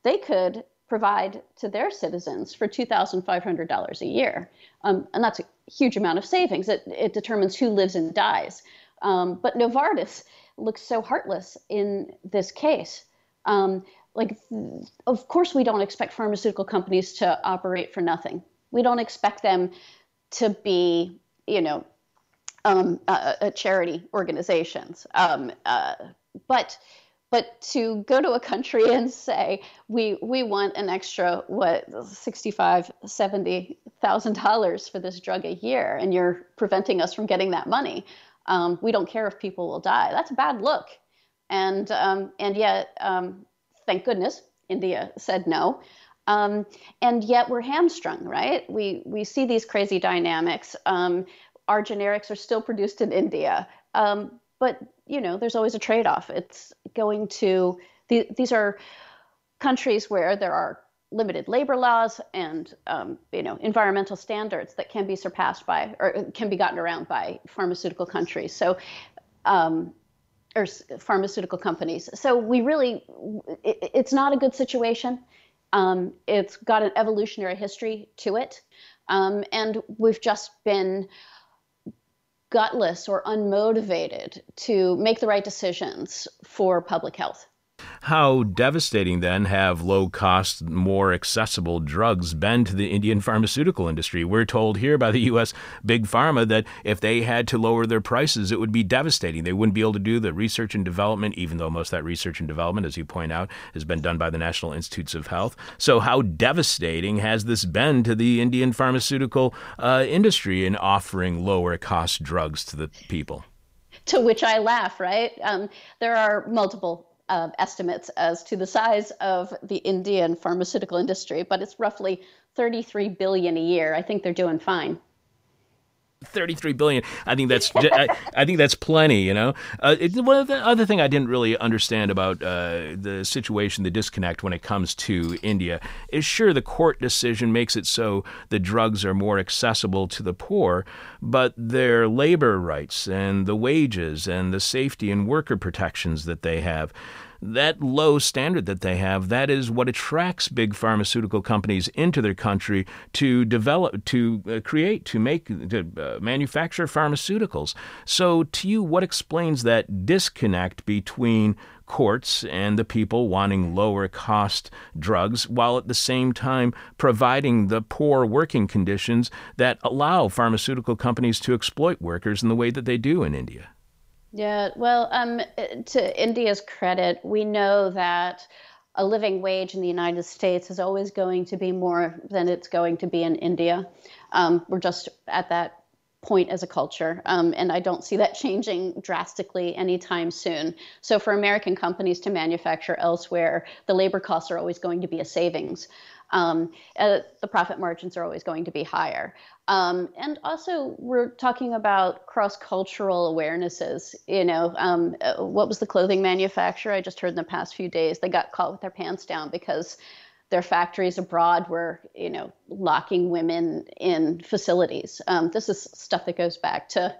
they could provide to their citizens for $2,500 a year, um, and that's a huge amount of savings. It it determines who lives and dies. Um, but Novartis looks so heartless in this case. Um, like, of course, we don't expect pharmaceutical companies to operate for nothing. We don't expect them to be, you know, um, uh, uh, charity organizations. Um, uh, but but to go to a country and say we we want an extra what sixty five seventy thousand dollars for this drug a year and you're preventing us from getting that money um, we don't care if people will die. That's a bad look. And, um, and yet, um, thank goodness, India said no. Um, and yet we're hamstrung, right? We, we see these crazy dynamics. Um, our generics are still produced in India. Um, but, you know, there's always a trade off. It's going to, the, these are countries where there are limited labor laws and um, you know environmental standards that can be surpassed by or can be gotten around by pharmaceutical countries. So. Um, or pharmaceutical companies. So we really, it, it's not a good situation. Um, it's got an evolutionary history to it, um, and we've just been gutless or unmotivated to make the right decisions for public health. How devastating then have low cost, more accessible drugs been to the Indian pharmaceutical industry? We're told here by the U.S. Big Pharma that if they had to lower their prices, it would be devastating. They wouldn't be able to do the research and development, even though most of that research and development, as you point out, has been done by the National Institutes of Health. So, how devastating has this been to the Indian pharmaceutical uh, industry in offering lower cost drugs to the people? To which I laugh, right? Um, there are multiple uh, estimates as to the size of the Indian pharmaceutical industry, but it's roughly 33 billion a year. I think they're doing fine. 33 billion. I think that's I, I, think that's plenty. You know, uh, it, one the other thing I didn't really understand about uh, the situation, the disconnect when it comes to India is sure the court decision makes it so the drugs are more accessible to the poor, but their labor rights and the wages and the safety and worker protections that they have that low standard that they have, that is what attracts big pharmaceutical companies into their country to develop, to uh, create, to make, to uh, manufacture pharmaceuticals. So, to you, what explains that disconnect between courts and the people wanting lower cost drugs while at the same time providing the poor working conditions that allow pharmaceutical companies to exploit workers in the way that they do in India? Yeah, well, um, to India's credit, we know that a living wage in the United States is always going to be more than it's going to be in India. Um, we're just at that point as a culture, um, and I don't see that changing drastically anytime soon. So, for American companies to manufacture elsewhere, the labor costs are always going to be a savings. Um, uh, the profit margins are always going to be higher. Um, and also, we're talking about cross cultural awarenesses. You know, um, uh, what was the clothing manufacturer I just heard in the past few days? They got caught with their pants down because their factories abroad were, you know, locking women in facilities. Um, this is stuff that goes back to,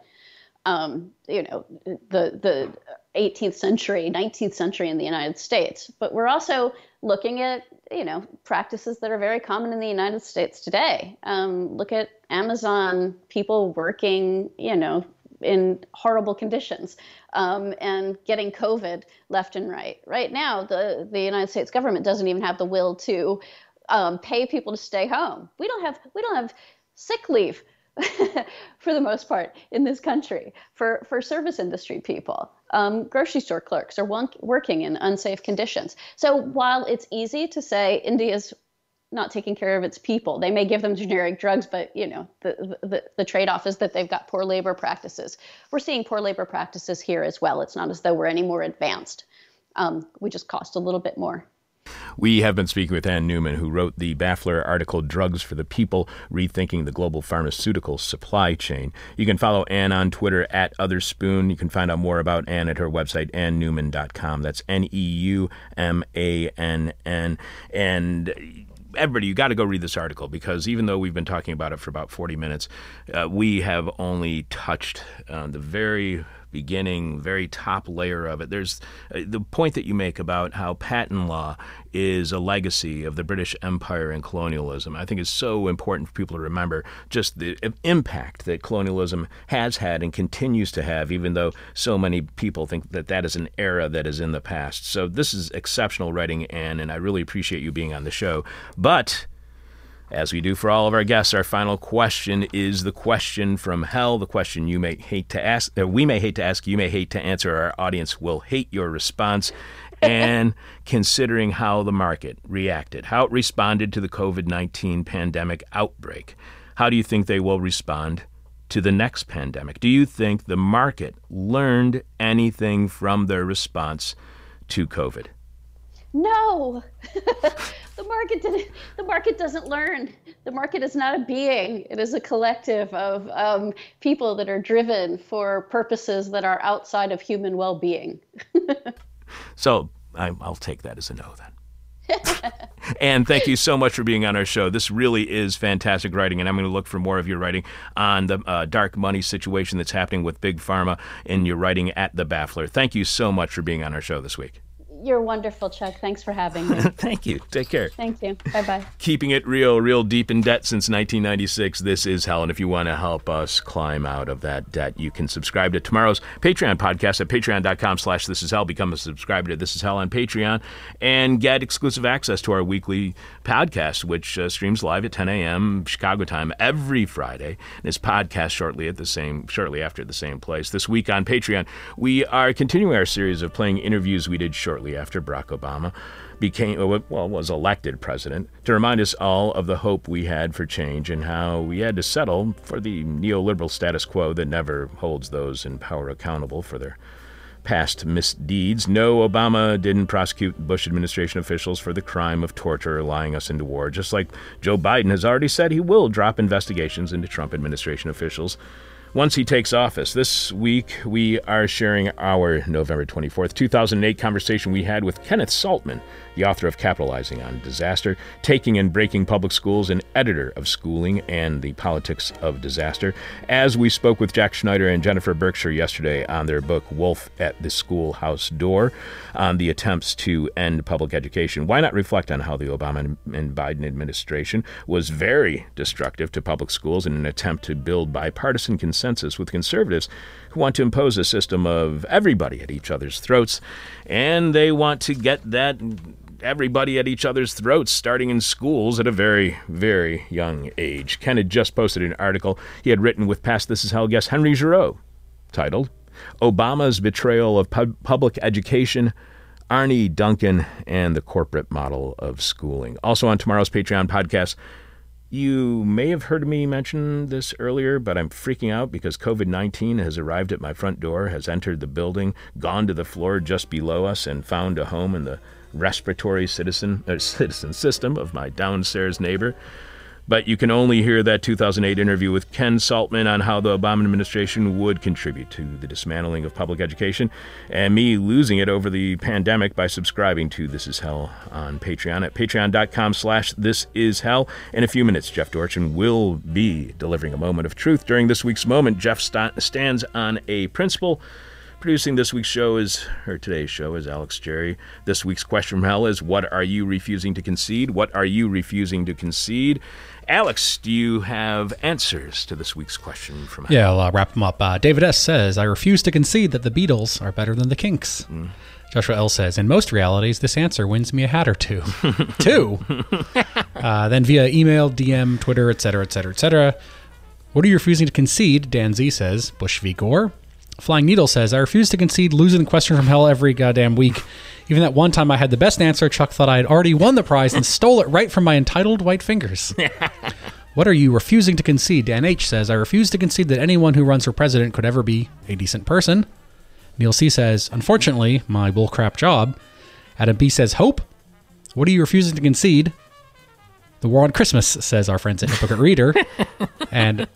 um, you know, the the 18th century, 19th century in the United States. But we're also looking at you know practices that are very common in the United States today. Um, look at Amazon, people working you know in horrible conditions um, and getting COVID left and right. Right now, the the United States government doesn't even have the will to um, pay people to stay home. We don't have we don't have sick leave for the most part in this country for, for service industry people. Um, grocery store clerks are working in unsafe conditions. So while it's easy to say India's not taking care of its people, they may give them generic drugs, but you know the, the, the trade-off is that they've got poor labor practices. We're seeing poor labor practices here as well. It's not as though we're any more advanced. Um, we just cost a little bit more. We have been speaking with Ann Neumann, who wrote the Baffler article Drugs for the People Rethinking the Global Pharmaceutical Supply Chain. You can follow Ann on Twitter at Otherspoon. You can find out more about Ann at her website, annneumann.com. That's N E U M A N N. And everybody, you got to go read this article because even though we've been talking about it for about 40 minutes, uh, we have only touched uh, the very beginning, very top layer of it. There's uh, the point that you make about how patent law is a legacy of the British Empire and colonialism. I think is so important for people to remember just the impact that colonialism has had and continues to have, even though so many people think that that is an era that is in the past. So this is exceptional writing, Ann, and I really appreciate you being on the show. But as we do for all of our guests, our final question is the question from hell, the question you may hate to ask, uh, we may hate to ask, you may hate to answer, our audience will hate your response. and considering how the market reacted, how it responded to the COVID 19 pandemic outbreak, how do you think they will respond to the next pandemic? Do you think the market learned anything from their response to COVID? No, the market didn't. The market doesn't learn. The market is not a being. It is a collective of um, people that are driven for purposes that are outside of human well-being. so I, I'll take that as a no then. and thank you so much for being on our show. This really is fantastic writing, and I'm going to look for more of your writing on the uh, dark money situation that's happening with Big Pharma and your writing at The Baffler. Thank you so much for being on our show this week. You're wonderful, Chuck. Thanks for having me. Thank you. Take care. Thank you. Bye bye. Keeping it real, real deep in debt since 1996. This is hell. And if you want to help us climb out of that debt, you can subscribe to tomorrow's Patreon podcast at patreon.com slash this is hell. Become a subscriber to This Is Hell on Patreon and get exclusive access to our weekly podcast, which uh, streams live at 10 a.m. Chicago time every Friday and is podcast shortly at the same shortly after the same place. This week on Patreon, we are continuing our series of playing interviews we did shortly shortly after Barack Obama became well was elected president to remind us all of the hope we had for change and how we had to settle for the neoliberal status quo that never holds those in power accountable for their past misdeeds. No, Obama didn't prosecute Bush administration officials for the crime of torture or lying us into war, just like Joe Biden has already said he will drop investigations into Trump administration officials once he takes office. This week, we are sharing our November 24th, 2008 conversation we had with Kenneth Saltman, the author of Capitalizing on Disaster, Taking and Breaking Public Schools, and editor of Schooling and the Politics of Disaster, as we spoke with Jack Schneider and Jennifer Berkshire yesterday on their book Wolf at the Schoolhouse Door on the attempts to end public education. Why not reflect on how the Obama and Biden administration was very destructive to public schools in an attempt to build bipartisan consensus with conservatives who want to impose a system of everybody at each other's throats, and they want to get that everybody at each other's throats starting in schools at a very, very young age. Ken had just posted an article he had written with past This Is Hell guest Henry Giroux, titled Obama's Betrayal of Pub- Public Education. Arne Duncan and the corporate model of schooling. Also on tomorrow's Patreon podcast, you may have heard me mention this earlier, but I'm freaking out because COVID 19 has arrived at my front door, has entered the building, gone to the floor just below us, and found a home in the respiratory citizen, uh, citizen system of my downstairs neighbor. But you can only hear that 2008 interview with Ken Saltman on how the Obama administration would contribute to the dismantling of public education, and me losing it over the pandemic by subscribing to This Is Hell on Patreon at patreon.com slash This Is Hell. In a few minutes, Jeff Dorchin will be delivering a moment of truth. During this week's moment, Jeff st- stands on a principle Producing this week's show is, or today's show is Alex Jerry. This week's question from hell is What are you refusing to concede? What are you refusing to concede? Alex, do you have answers to this week's question from hell? Yeah, I'll uh, wrap them up. Uh, David S. says, I refuse to concede that the Beatles are better than the Kinks. Mm. Joshua L says, in most realities, this answer wins me a hat or two. two. uh, then via email, DM, Twitter, etc., etc., etc. What are you refusing to concede? Dan Z says, Bush v. Gore. Flying Needle says, I refuse to concede losing the question from hell every goddamn week. Even that one time I had the best answer, Chuck thought I had already won the prize and stole it right from my entitled white fingers. what are you refusing to concede? Dan H says, I refuse to concede that anyone who runs for president could ever be a decent person. Neil C says, Unfortunately, my bullcrap job. Adam B says, Hope. What are you refusing to concede? The war on Christmas, says our friends at Hypocrite Reader. and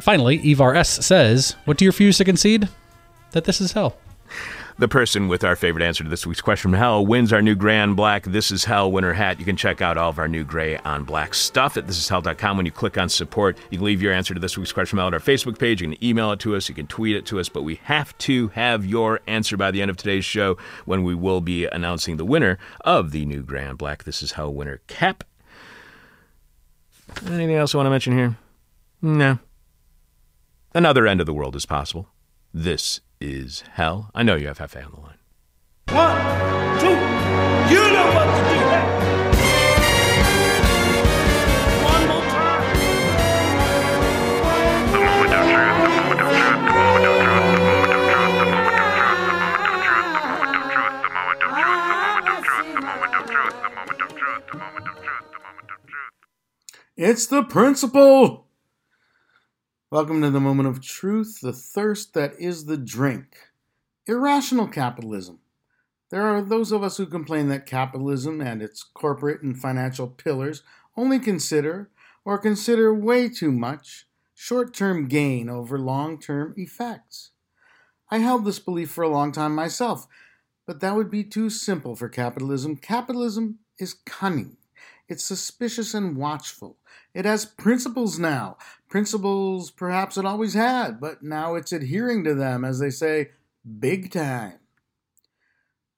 finally, Evar S says, What do you refuse to concede? That this is hell. The person with our favorite answer to this week's question from hell wins our new gray on black This Is Hell winter hat. You can check out all of our new gray on black stuff at thisishell.com. When you click on support, you can leave your answer to this week's question from hell at our Facebook page. You can email it to us, you can tweet it to us, but we have to have your answer by the end of today's show when we will be announcing the winner of the new gray on black This Is Hell winter cap. Anything else I want to mention here? No. Another end of the world is possible. This is hell. I know you have Hefe on the line. One, two, you know what to do. One more time. The moment of truth, the moment of truth, the moment of truth, the moment of truth, the moment of truth, the moment of truth, the moment of truth, the moment of truth, the moment of truth, the moment of truth, the moment of truth. It's the principle. Welcome to the moment of truth, the thirst that is the drink. Irrational capitalism. There are those of us who complain that capitalism and its corporate and financial pillars only consider, or consider way too much, short term gain over long term effects. I held this belief for a long time myself, but that would be too simple for capitalism. Capitalism is cunning, it's suspicious and watchful. It has principles now, principles perhaps it always had, but now it's adhering to them, as they say, big time.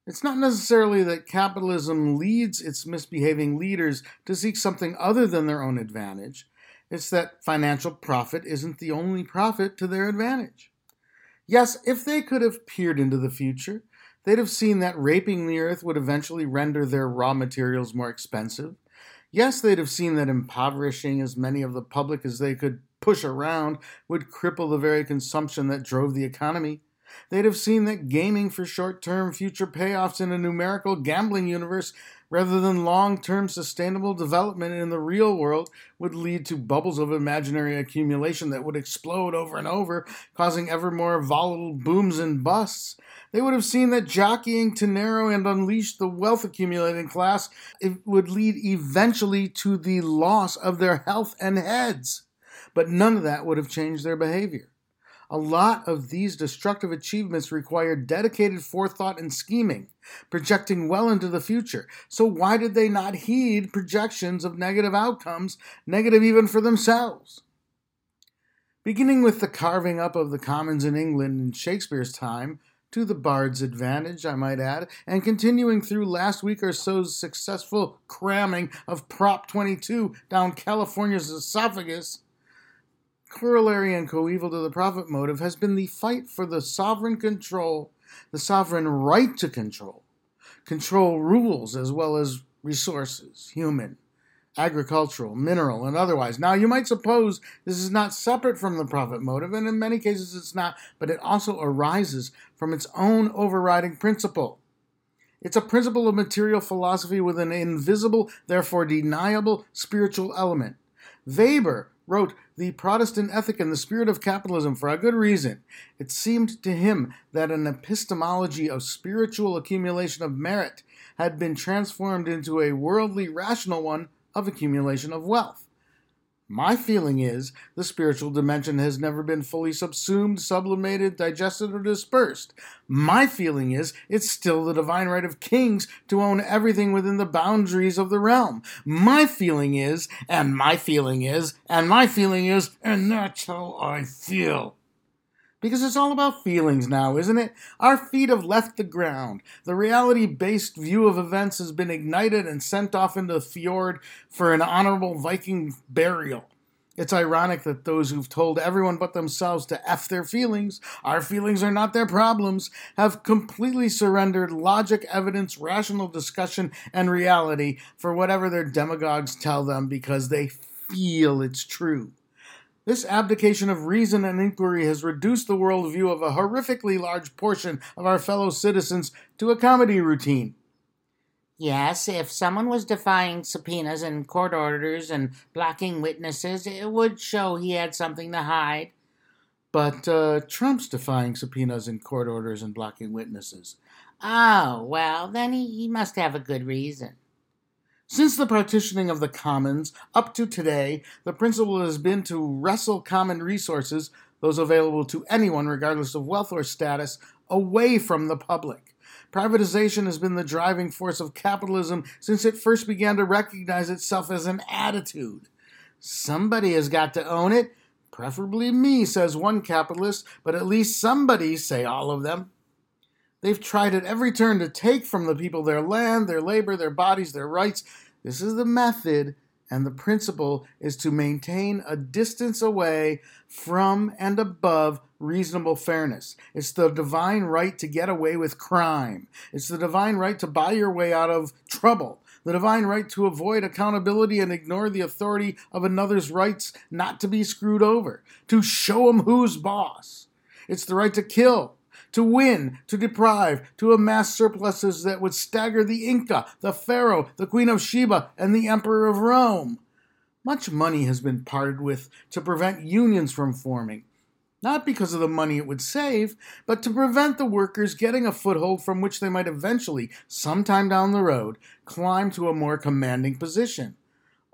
It's not necessarily that capitalism leads its misbehaving leaders to seek something other than their own advantage. It's that financial profit isn't the only profit to their advantage. Yes, if they could have peered into the future, they'd have seen that raping the earth would eventually render their raw materials more expensive. Yes, they'd have seen that impoverishing as many of the public as they could push around would cripple the very consumption that drove the economy. They'd have seen that gaming for short term future payoffs in a numerical gambling universe rather than long term sustainable development in the real world would lead to bubbles of imaginary accumulation that would explode over and over, causing ever more volatile booms and busts. They would have seen that jockeying to narrow and unleash the wealth accumulating class it would lead eventually to the loss of their health and heads. But none of that would have changed their behavior. A lot of these destructive achievements require dedicated forethought and scheming, projecting well into the future. So, why did they not heed projections of negative outcomes, negative even for themselves? Beginning with the carving up of the commons in England in Shakespeare's time, to the bard's advantage, I might add, and continuing through last week or so's successful cramming of Prop 22 down California's esophagus, corollary and coeval to the profit motive has been the fight for the sovereign control, the sovereign right to control, control rules as well as resources, human, agricultural, mineral, and otherwise. Now, you might suppose this is not separate from the profit motive, and in many cases it's not, but it also arises from its own overriding principle. It's a principle of material philosophy with an invisible, therefore deniable, spiritual element. Weber wrote The Protestant Ethic and the Spirit of Capitalism for a good reason. It seemed to him that an epistemology of spiritual accumulation of merit had been transformed into a worldly rational one of accumulation of wealth. My feeling is the spiritual dimension has never been fully subsumed, sublimated, digested, or dispersed. My feeling is it's still the divine right of kings to own everything within the boundaries of the realm. My feeling is, and my feeling is, and my feeling is, and that's how I feel. Because it's all about feelings now, isn't it? Our feet have left the ground. The reality based view of events has been ignited and sent off into the fjord for an honorable Viking burial. It's ironic that those who've told everyone but themselves to F their feelings, our feelings are not their problems, have completely surrendered logic, evidence, rational discussion, and reality for whatever their demagogues tell them because they feel it's true. This abdication of reason and inquiry has reduced the worldview of a horrifically large portion of our fellow citizens to a comedy routine. Yes, if someone was defying subpoenas and court orders and blocking witnesses, it would show he had something to hide. But uh, Trump's defying subpoenas and court orders and blocking witnesses. Oh, well, then he, he must have a good reason. Since the partitioning of the commons up to today, the principle has been to wrestle common resources, those available to anyone regardless of wealth or status, away from the public. Privatization has been the driving force of capitalism since it first began to recognize itself as an attitude. Somebody has got to own it, preferably me, says one capitalist, but at least somebody, say all of them. They've tried at every turn to take from the people their land, their labor, their bodies, their rights. This is the method, and the principle is to maintain a distance away from and above reasonable fairness. It's the divine right to get away with crime. It's the divine right to buy your way out of trouble. The divine right to avoid accountability and ignore the authority of another's rights not to be screwed over, to show 'em who's boss. It's the right to kill, to win, to deprive, to amass surpluses that would stagger the Inca, the Pharaoh, the Queen of Sheba, and the Emperor of Rome. Much money has been parted with to prevent unions from forming, not because of the money it would save, but to prevent the workers getting a foothold from which they might eventually, sometime down the road, climb to a more commanding position.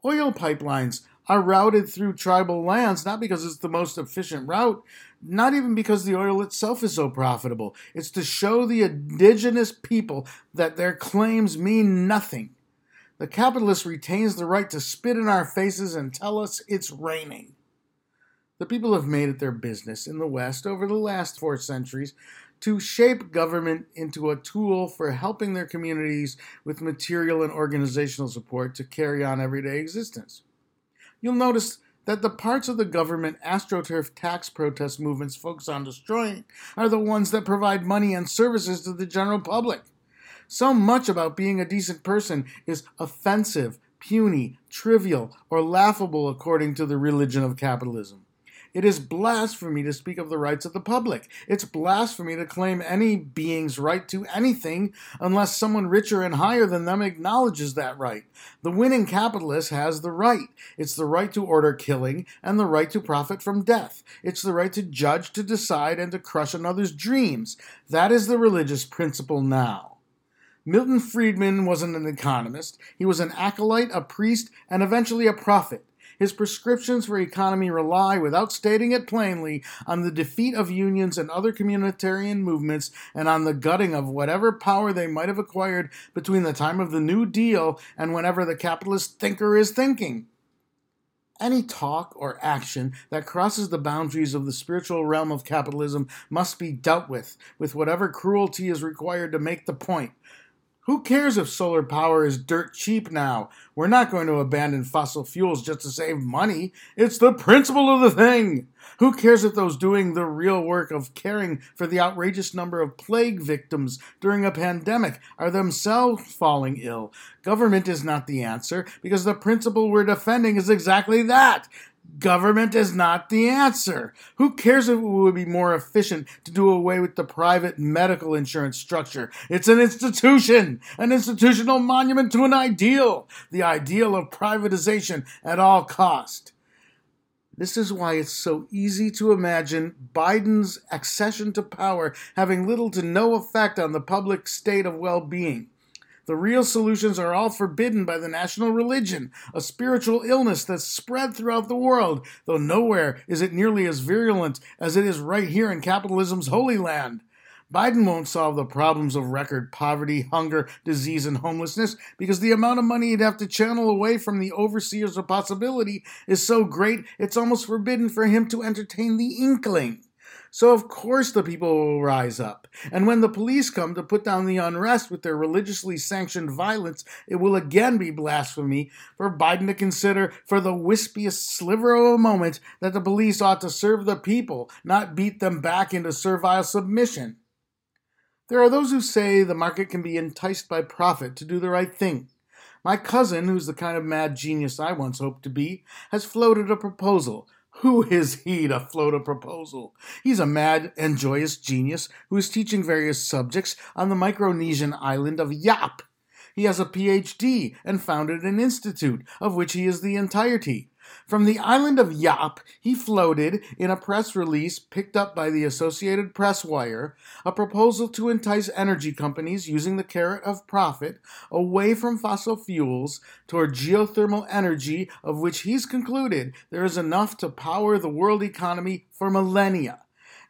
Oil pipelines are routed through tribal lands not because it's the most efficient route, not even because the oil itself is so profitable. It's to show the indigenous people that their claims mean nothing. The capitalist retains the right to spit in our faces and tell us it's raining. The people have made it their business in the West over the last four centuries to shape government into a tool for helping their communities with material and organizational support to carry on everyday existence. You'll notice that the parts of the government astroturf tax protest movements focus on destroying are the ones that provide money and services to the general public. So much about being a decent person is offensive, puny, trivial, or laughable according to the religion of capitalism. It is blasphemy to speak of the rights of the public. It's blasphemy to claim any being's right to anything unless someone richer and higher than them acknowledges that right. The winning capitalist has the right. It's the right to order killing and the right to profit from death. It's the right to judge, to decide, and to crush another's dreams. That is the religious principle now. Milton Friedman wasn't an economist. He was an acolyte, a priest, and eventually a prophet. His prescriptions for economy rely, without stating it plainly, on the defeat of unions and other communitarian movements and on the gutting of whatever power they might have acquired between the time of the New Deal and whenever the capitalist thinker is thinking. Any talk or action that crosses the boundaries of the spiritual realm of capitalism must be dealt with, with whatever cruelty is required to make the point. Who cares if solar power is dirt cheap now? We're not going to abandon fossil fuels just to save money. It's the principle of the thing. Who cares if those doing the real work of caring for the outrageous number of plague victims during a pandemic are themselves falling ill? Government is not the answer because the principle we're defending is exactly that Government is not the answer. Who cares if it would be more efficient to do away with the private medical insurance structure? It's an institution, an institutional monument to an ideal, the ideal of privatization at all cost. This is why it's so easy to imagine Biden's accession to power having little to no effect on the public state of well being. The real solutions are all forbidden by the national religion, a spiritual illness that's spread throughout the world, though nowhere is it nearly as virulent as it is right here in capitalism's holy land. Biden won't solve the problems of record poverty, hunger, disease, and homelessness because the amount of money he'd have to channel away from the overseers of possibility is so great it's almost forbidden for him to entertain the inkling. So, of course, the people will rise up. And when the police come to put down the unrest with their religiously sanctioned violence, it will again be blasphemy for Biden to consider, for the wispiest sliver of a moment, that the police ought to serve the people, not beat them back into servile submission. There are those who say the market can be enticed by profit to do the right thing. My cousin, who's the kind of mad genius I once hoped to be, has floated a proposal who is he to float a proposal? He's a mad and joyous genius who is teaching various subjects on the Micronesian island of Yap. He has a PhD and founded an institute, of which he is the entirety. From the island of Yap, he floated, in a press release picked up by the Associated Press wire, a proposal to entice energy companies using the carrot of profit away from fossil fuels toward geothermal energy, of which he's concluded there is enough to power the world economy for millennia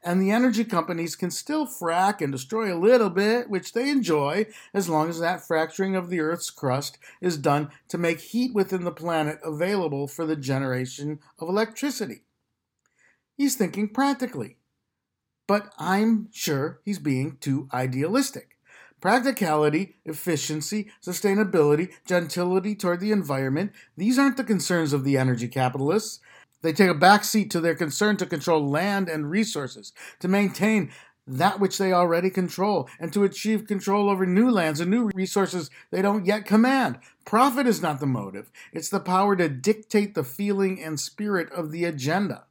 and the energy companies can still frack and destroy a little bit, which they enjoy, as long as that fracturing of the Earth's crust is done to make heat within the planet available for the generation of electricity. He's thinking practically. But I'm sure he's being too idealistic. Practicality, efficiency, sustainability, gentility toward the environment, these aren't the concerns of the energy capitalists. They take a backseat to their concern to control land and resources, to maintain that which they already control, and to achieve control over new lands and new resources they don't yet command. Profit is not the motive, it's the power to dictate the feeling and spirit of the agenda.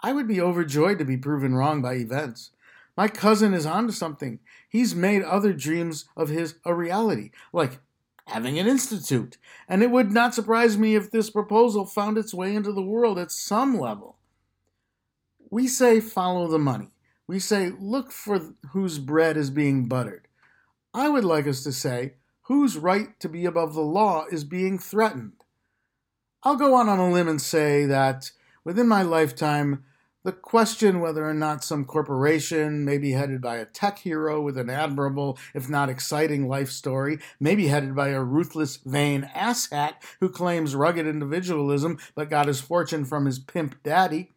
I would be overjoyed to be proven wrong by events. My cousin is onto something. He's made other dreams of his a reality, like having an institute, and it would not surprise me if this proposal found its way into the world at some level. We say follow the money. We say look for whose bread is being buttered. I would like us to say whose right to be above the law is being threatened. I'll go on on a limb and say that within my lifetime, the question whether or not some corporation, maybe headed by a tech hero with an admirable, if not exciting life story, maybe headed by a ruthless, vain asshat who claims rugged individualism but got his fortune from his pimp daddy,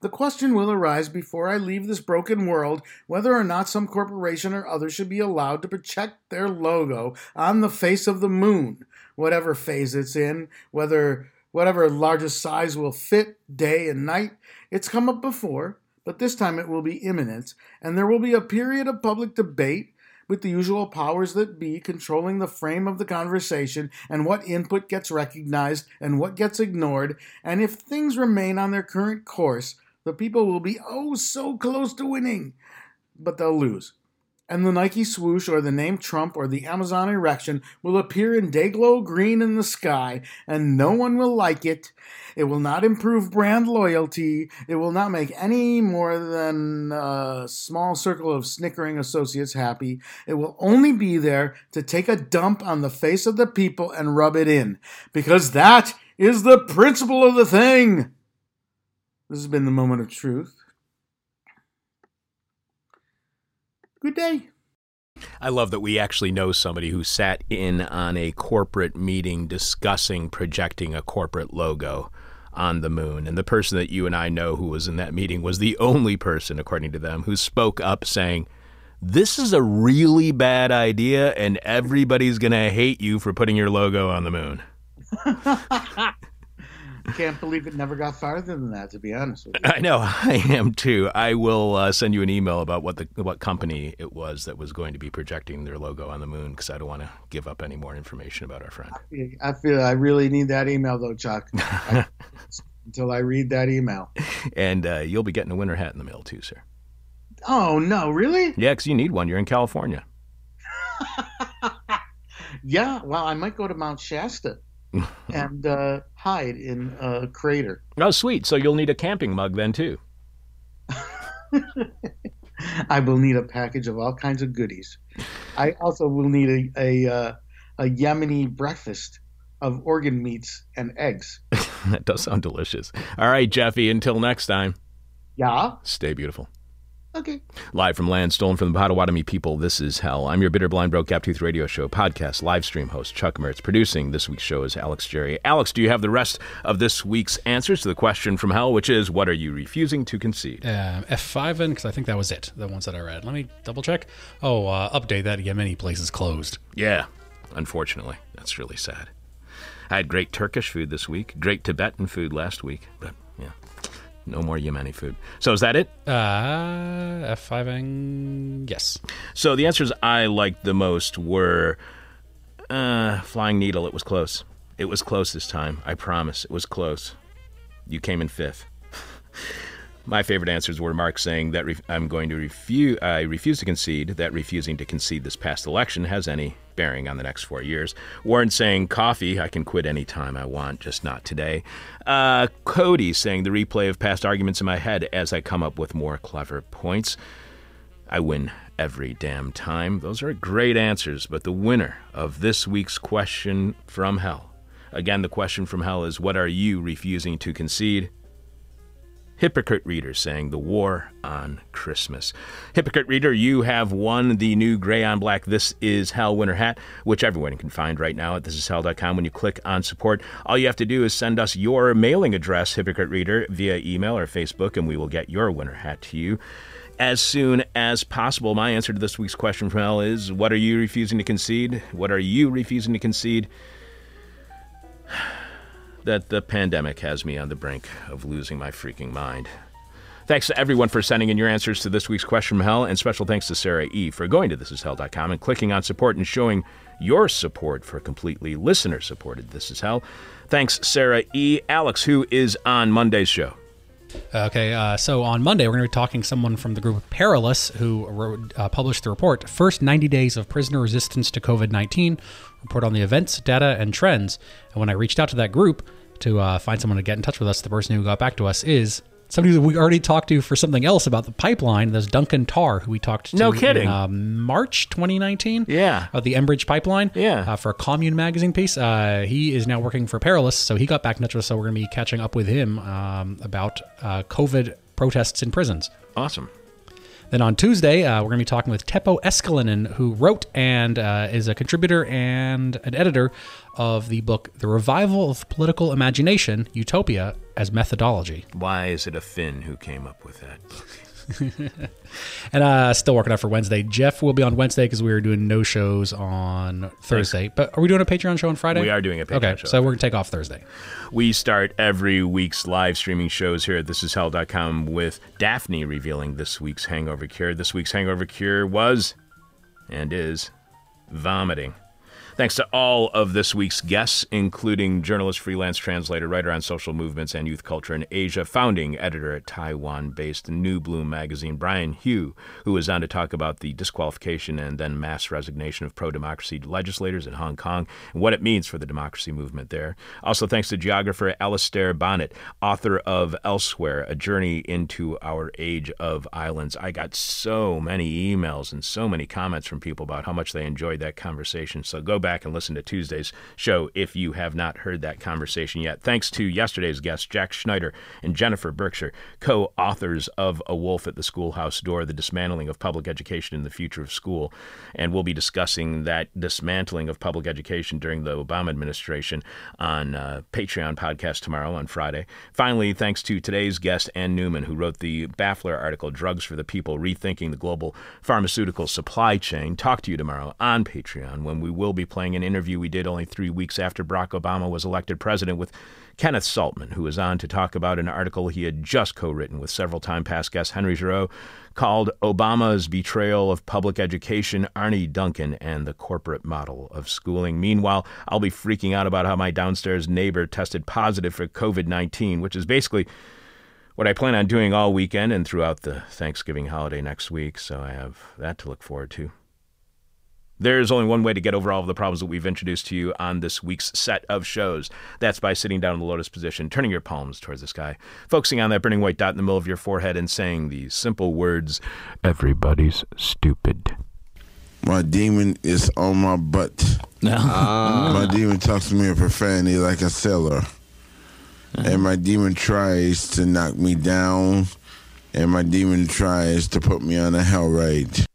the question will arise before I leave this broken world whether or not some corporation or other should be allowed to project their logo on the face of the moon, whatever phase it's in, whether whatever largest size will fit day and night. It's come up before, but this time it will be imminent, and there will be a period of public debate with the usual powers that be controlling the frame of the conversation and what input gets recognized and what gets ignored. And if things remain on their current course, the people will be oh so close to winning, but they'll lose and the Nike swoosh or the name Trump or the Amazon erection will appear in dayglow green in the sky, and no one will like it. It will not improve brand loyalty. It will not make any more than a small circle of snickering associates happy. It will only be there to take a dump on the face of the people and rub it in, because that is the principle of the thing. This has been the moment of truth. Good day. I love that we actually know somebody who sat in on a corporate meeting discussing projecting a corporate logo on the moon. And the person that you and I know who was in that meeting was the only person, according to them, who spoke up saying, This is a really bad idea, and everybody's going to hate you for putting your logo on the moon. Can't believe it never got farther than that. To be honest with you, I know I am too. I will uh, send you an email about what the what company it was that was going to be projecting their logo on the moon because I don't want to give up any more information about our friend. I feel I really need that email though, Chuck. I, until I read that email. And uh, you'll be getting a winter hat in the mail too, sir. Oh no, really? Yeah, because you need one. You're in California. yeah. Well, I might go to Mount Shasta and uh, hide in a crater. Oh, sweet. So you'll need a camping mug then too. I will need a package of all kinds of goodies. I also will need a a, uh, a Yemeni breakfast of organ meats and eggs. that does sound delicious. All right, Jeffy. Until next time. Yeah. Stay beautiful. Okay. Live from land stolen from the Potawatomi people, this is Hell. I'm your bitter, blind, broke, gap-tooth radio show, podcast, live stream host, Chuck Mertz. Producing this week's show is Alex Jerry. Alex, do you have the rest of this week's answers to the question from Hell, which is, what are you refusing to concede? Uh, F5 and because I think that was it, the ones that I read. Let me double check. Oh, uh, update that Yemeni place is closed. Yeah, unfortunately. That's really sad. I had great Turkish food this week, great Tibetan food last week, but yeah, no more Yemeni food. So is that it? Uh, F5 and yes. So the answers I liked the most were uh, Flying Needle. It was close. It was close this time. I promise. It was close. You came in fifth. My favorite answers were Mark saying that re- I'm going to refuse. I refuse to concede that refusing to concede this past election has any bearing on the next four years. Warren saying coffee. I can quit any time I want, just not today. Uh, Cody saying the replay of past arguments in my head as I come up with more clever points. I win every damn time. Those are great answers, but the winner of this week's question from hell. Again, the question from hell is what are you refusing to concede? Hypocrite Reader saying the war on Christmas. Hypocrite Reader, you have won the new gray on black This Is Hell winter hat, which everyone can find right now at thisishell.com when you click on support. All you have to do is send us your mailing address, Hypocrite Reader, via email or Facebook, and we will get your winter hat to you as soon as possible. My answer to this week's question from hell is what are you refusing to concede? What are you refusing to concede? That the pandemic has me on the brink of losing my freaking mind. Thanks to everyone for sending in your answers to this week's question from hell, and special thanks to Sarah E. for going to thisishell.com and clicking on support and showing your support for completely listener supported This Is Hell. Thanks, Sarah E. Alex, who is on Monday's show. Okay, uh, so on Monday, we're going to be talking to someone from the group Perilous who wrote, uh, published the report First 90 Days of Prisoner Resistance to COVID 19, report on the events, data, and trends. And when I reached out to that group to uh, find someone to get in touch with us, the person who got back to us is somebody that we already talked to for something else about the pipeline. There's Duncan Tarr, who we talked to No kidding. in uh, March 2019. Yeah. Of the Enbridge pipeline. Yeah. Uh, for a Commune magazine piece. Uh, he is now working for Perilous, so he got back in touch with us. So we're going to be catching up with him um, about uh, COVID protests in prisons. Awesome. Then on Tuesday, uh, we're going to be talking with Teppo Eskelinen, who wrote and uh, is a contributor and an editor of the book The Revival of Political Imagination Utopia as Methodology. Why is it a Finn who came up with that? And uh, still working out for Wednesday. Jeff will be on Wednesday because we were doing no shows on Thursday. But are we doing a Patreon show on Friday? We are doing a Patreon show. okay, show. so we're going to take off Thursday. We start every week's live streaming shows here at thisishell.com with Daphne revealing this week's hangover cure. This week's hangover cure was and is vomiting. Thanks to all of this week's guests, including journalist, freelance translator, writer on social movements and youth culture in Asia, founding editor at Taiwan based New Bloom magazine, Brian Hioe, who was on to talk about the disqualification and then mass resignation of pro democracy legislators in Hong Kong and what it means for the democracy movement there. Also, thanks to geographer Alastair Bonnett, author of Elsewhere, A Journey into Our Age of Islands. I got so many emails and so many comments from people about how much they enjoyed that conversation. So go back and listen to Tuesday's show if you have not heard that conversation yet. Thanks to yesterday's guests, Jack Schneider and Jennifer Berkshire, co authors of A Wolf at the Schoolhouse Door The Dismantling of Public Education and the Future of School. And we'll be discussing that dismantling of public education during the Obama administration on uh, Patreon podcast tomorrow on Friday. Finally, thanks to today's guest, Ann Neumann, who wrote the Baffler article, Drugs for the People Rethinking the Global Pharmaceutical Supply Chain. Talk to you tomorrow on Patreon when we will be playing an interview we did only three weeks after Barack Obama was elected president with Kenneth Saltman, who was on to talk about an article he had just co written with several time past guest Henry Giroux called Obama's Betrayal of Public Education, Arne Duncan, and the Corporate Model of Schooling. Meanwhile, I'll be freaking out about how my downstairs neighbor tested positive for COVID 19, which is basically what I plan on doing all weekend and throughout the Thanksgiving holiday next week, so I have that to look forward to. There's only one way to get over all of the problems that we've introduced to you on this week's set of shows. That's by sitting down in the lotus position, turning your palms towards the sky, focusing on that burning white dot in the middle of your forehead, and saying these simple words Everybody's stupid. My demon is on my butt. Ah. My demon talks to me in profanity like a sailor. Uh-huh. And my demon tries to knock me down. And my demon tries to put me on a hell ride.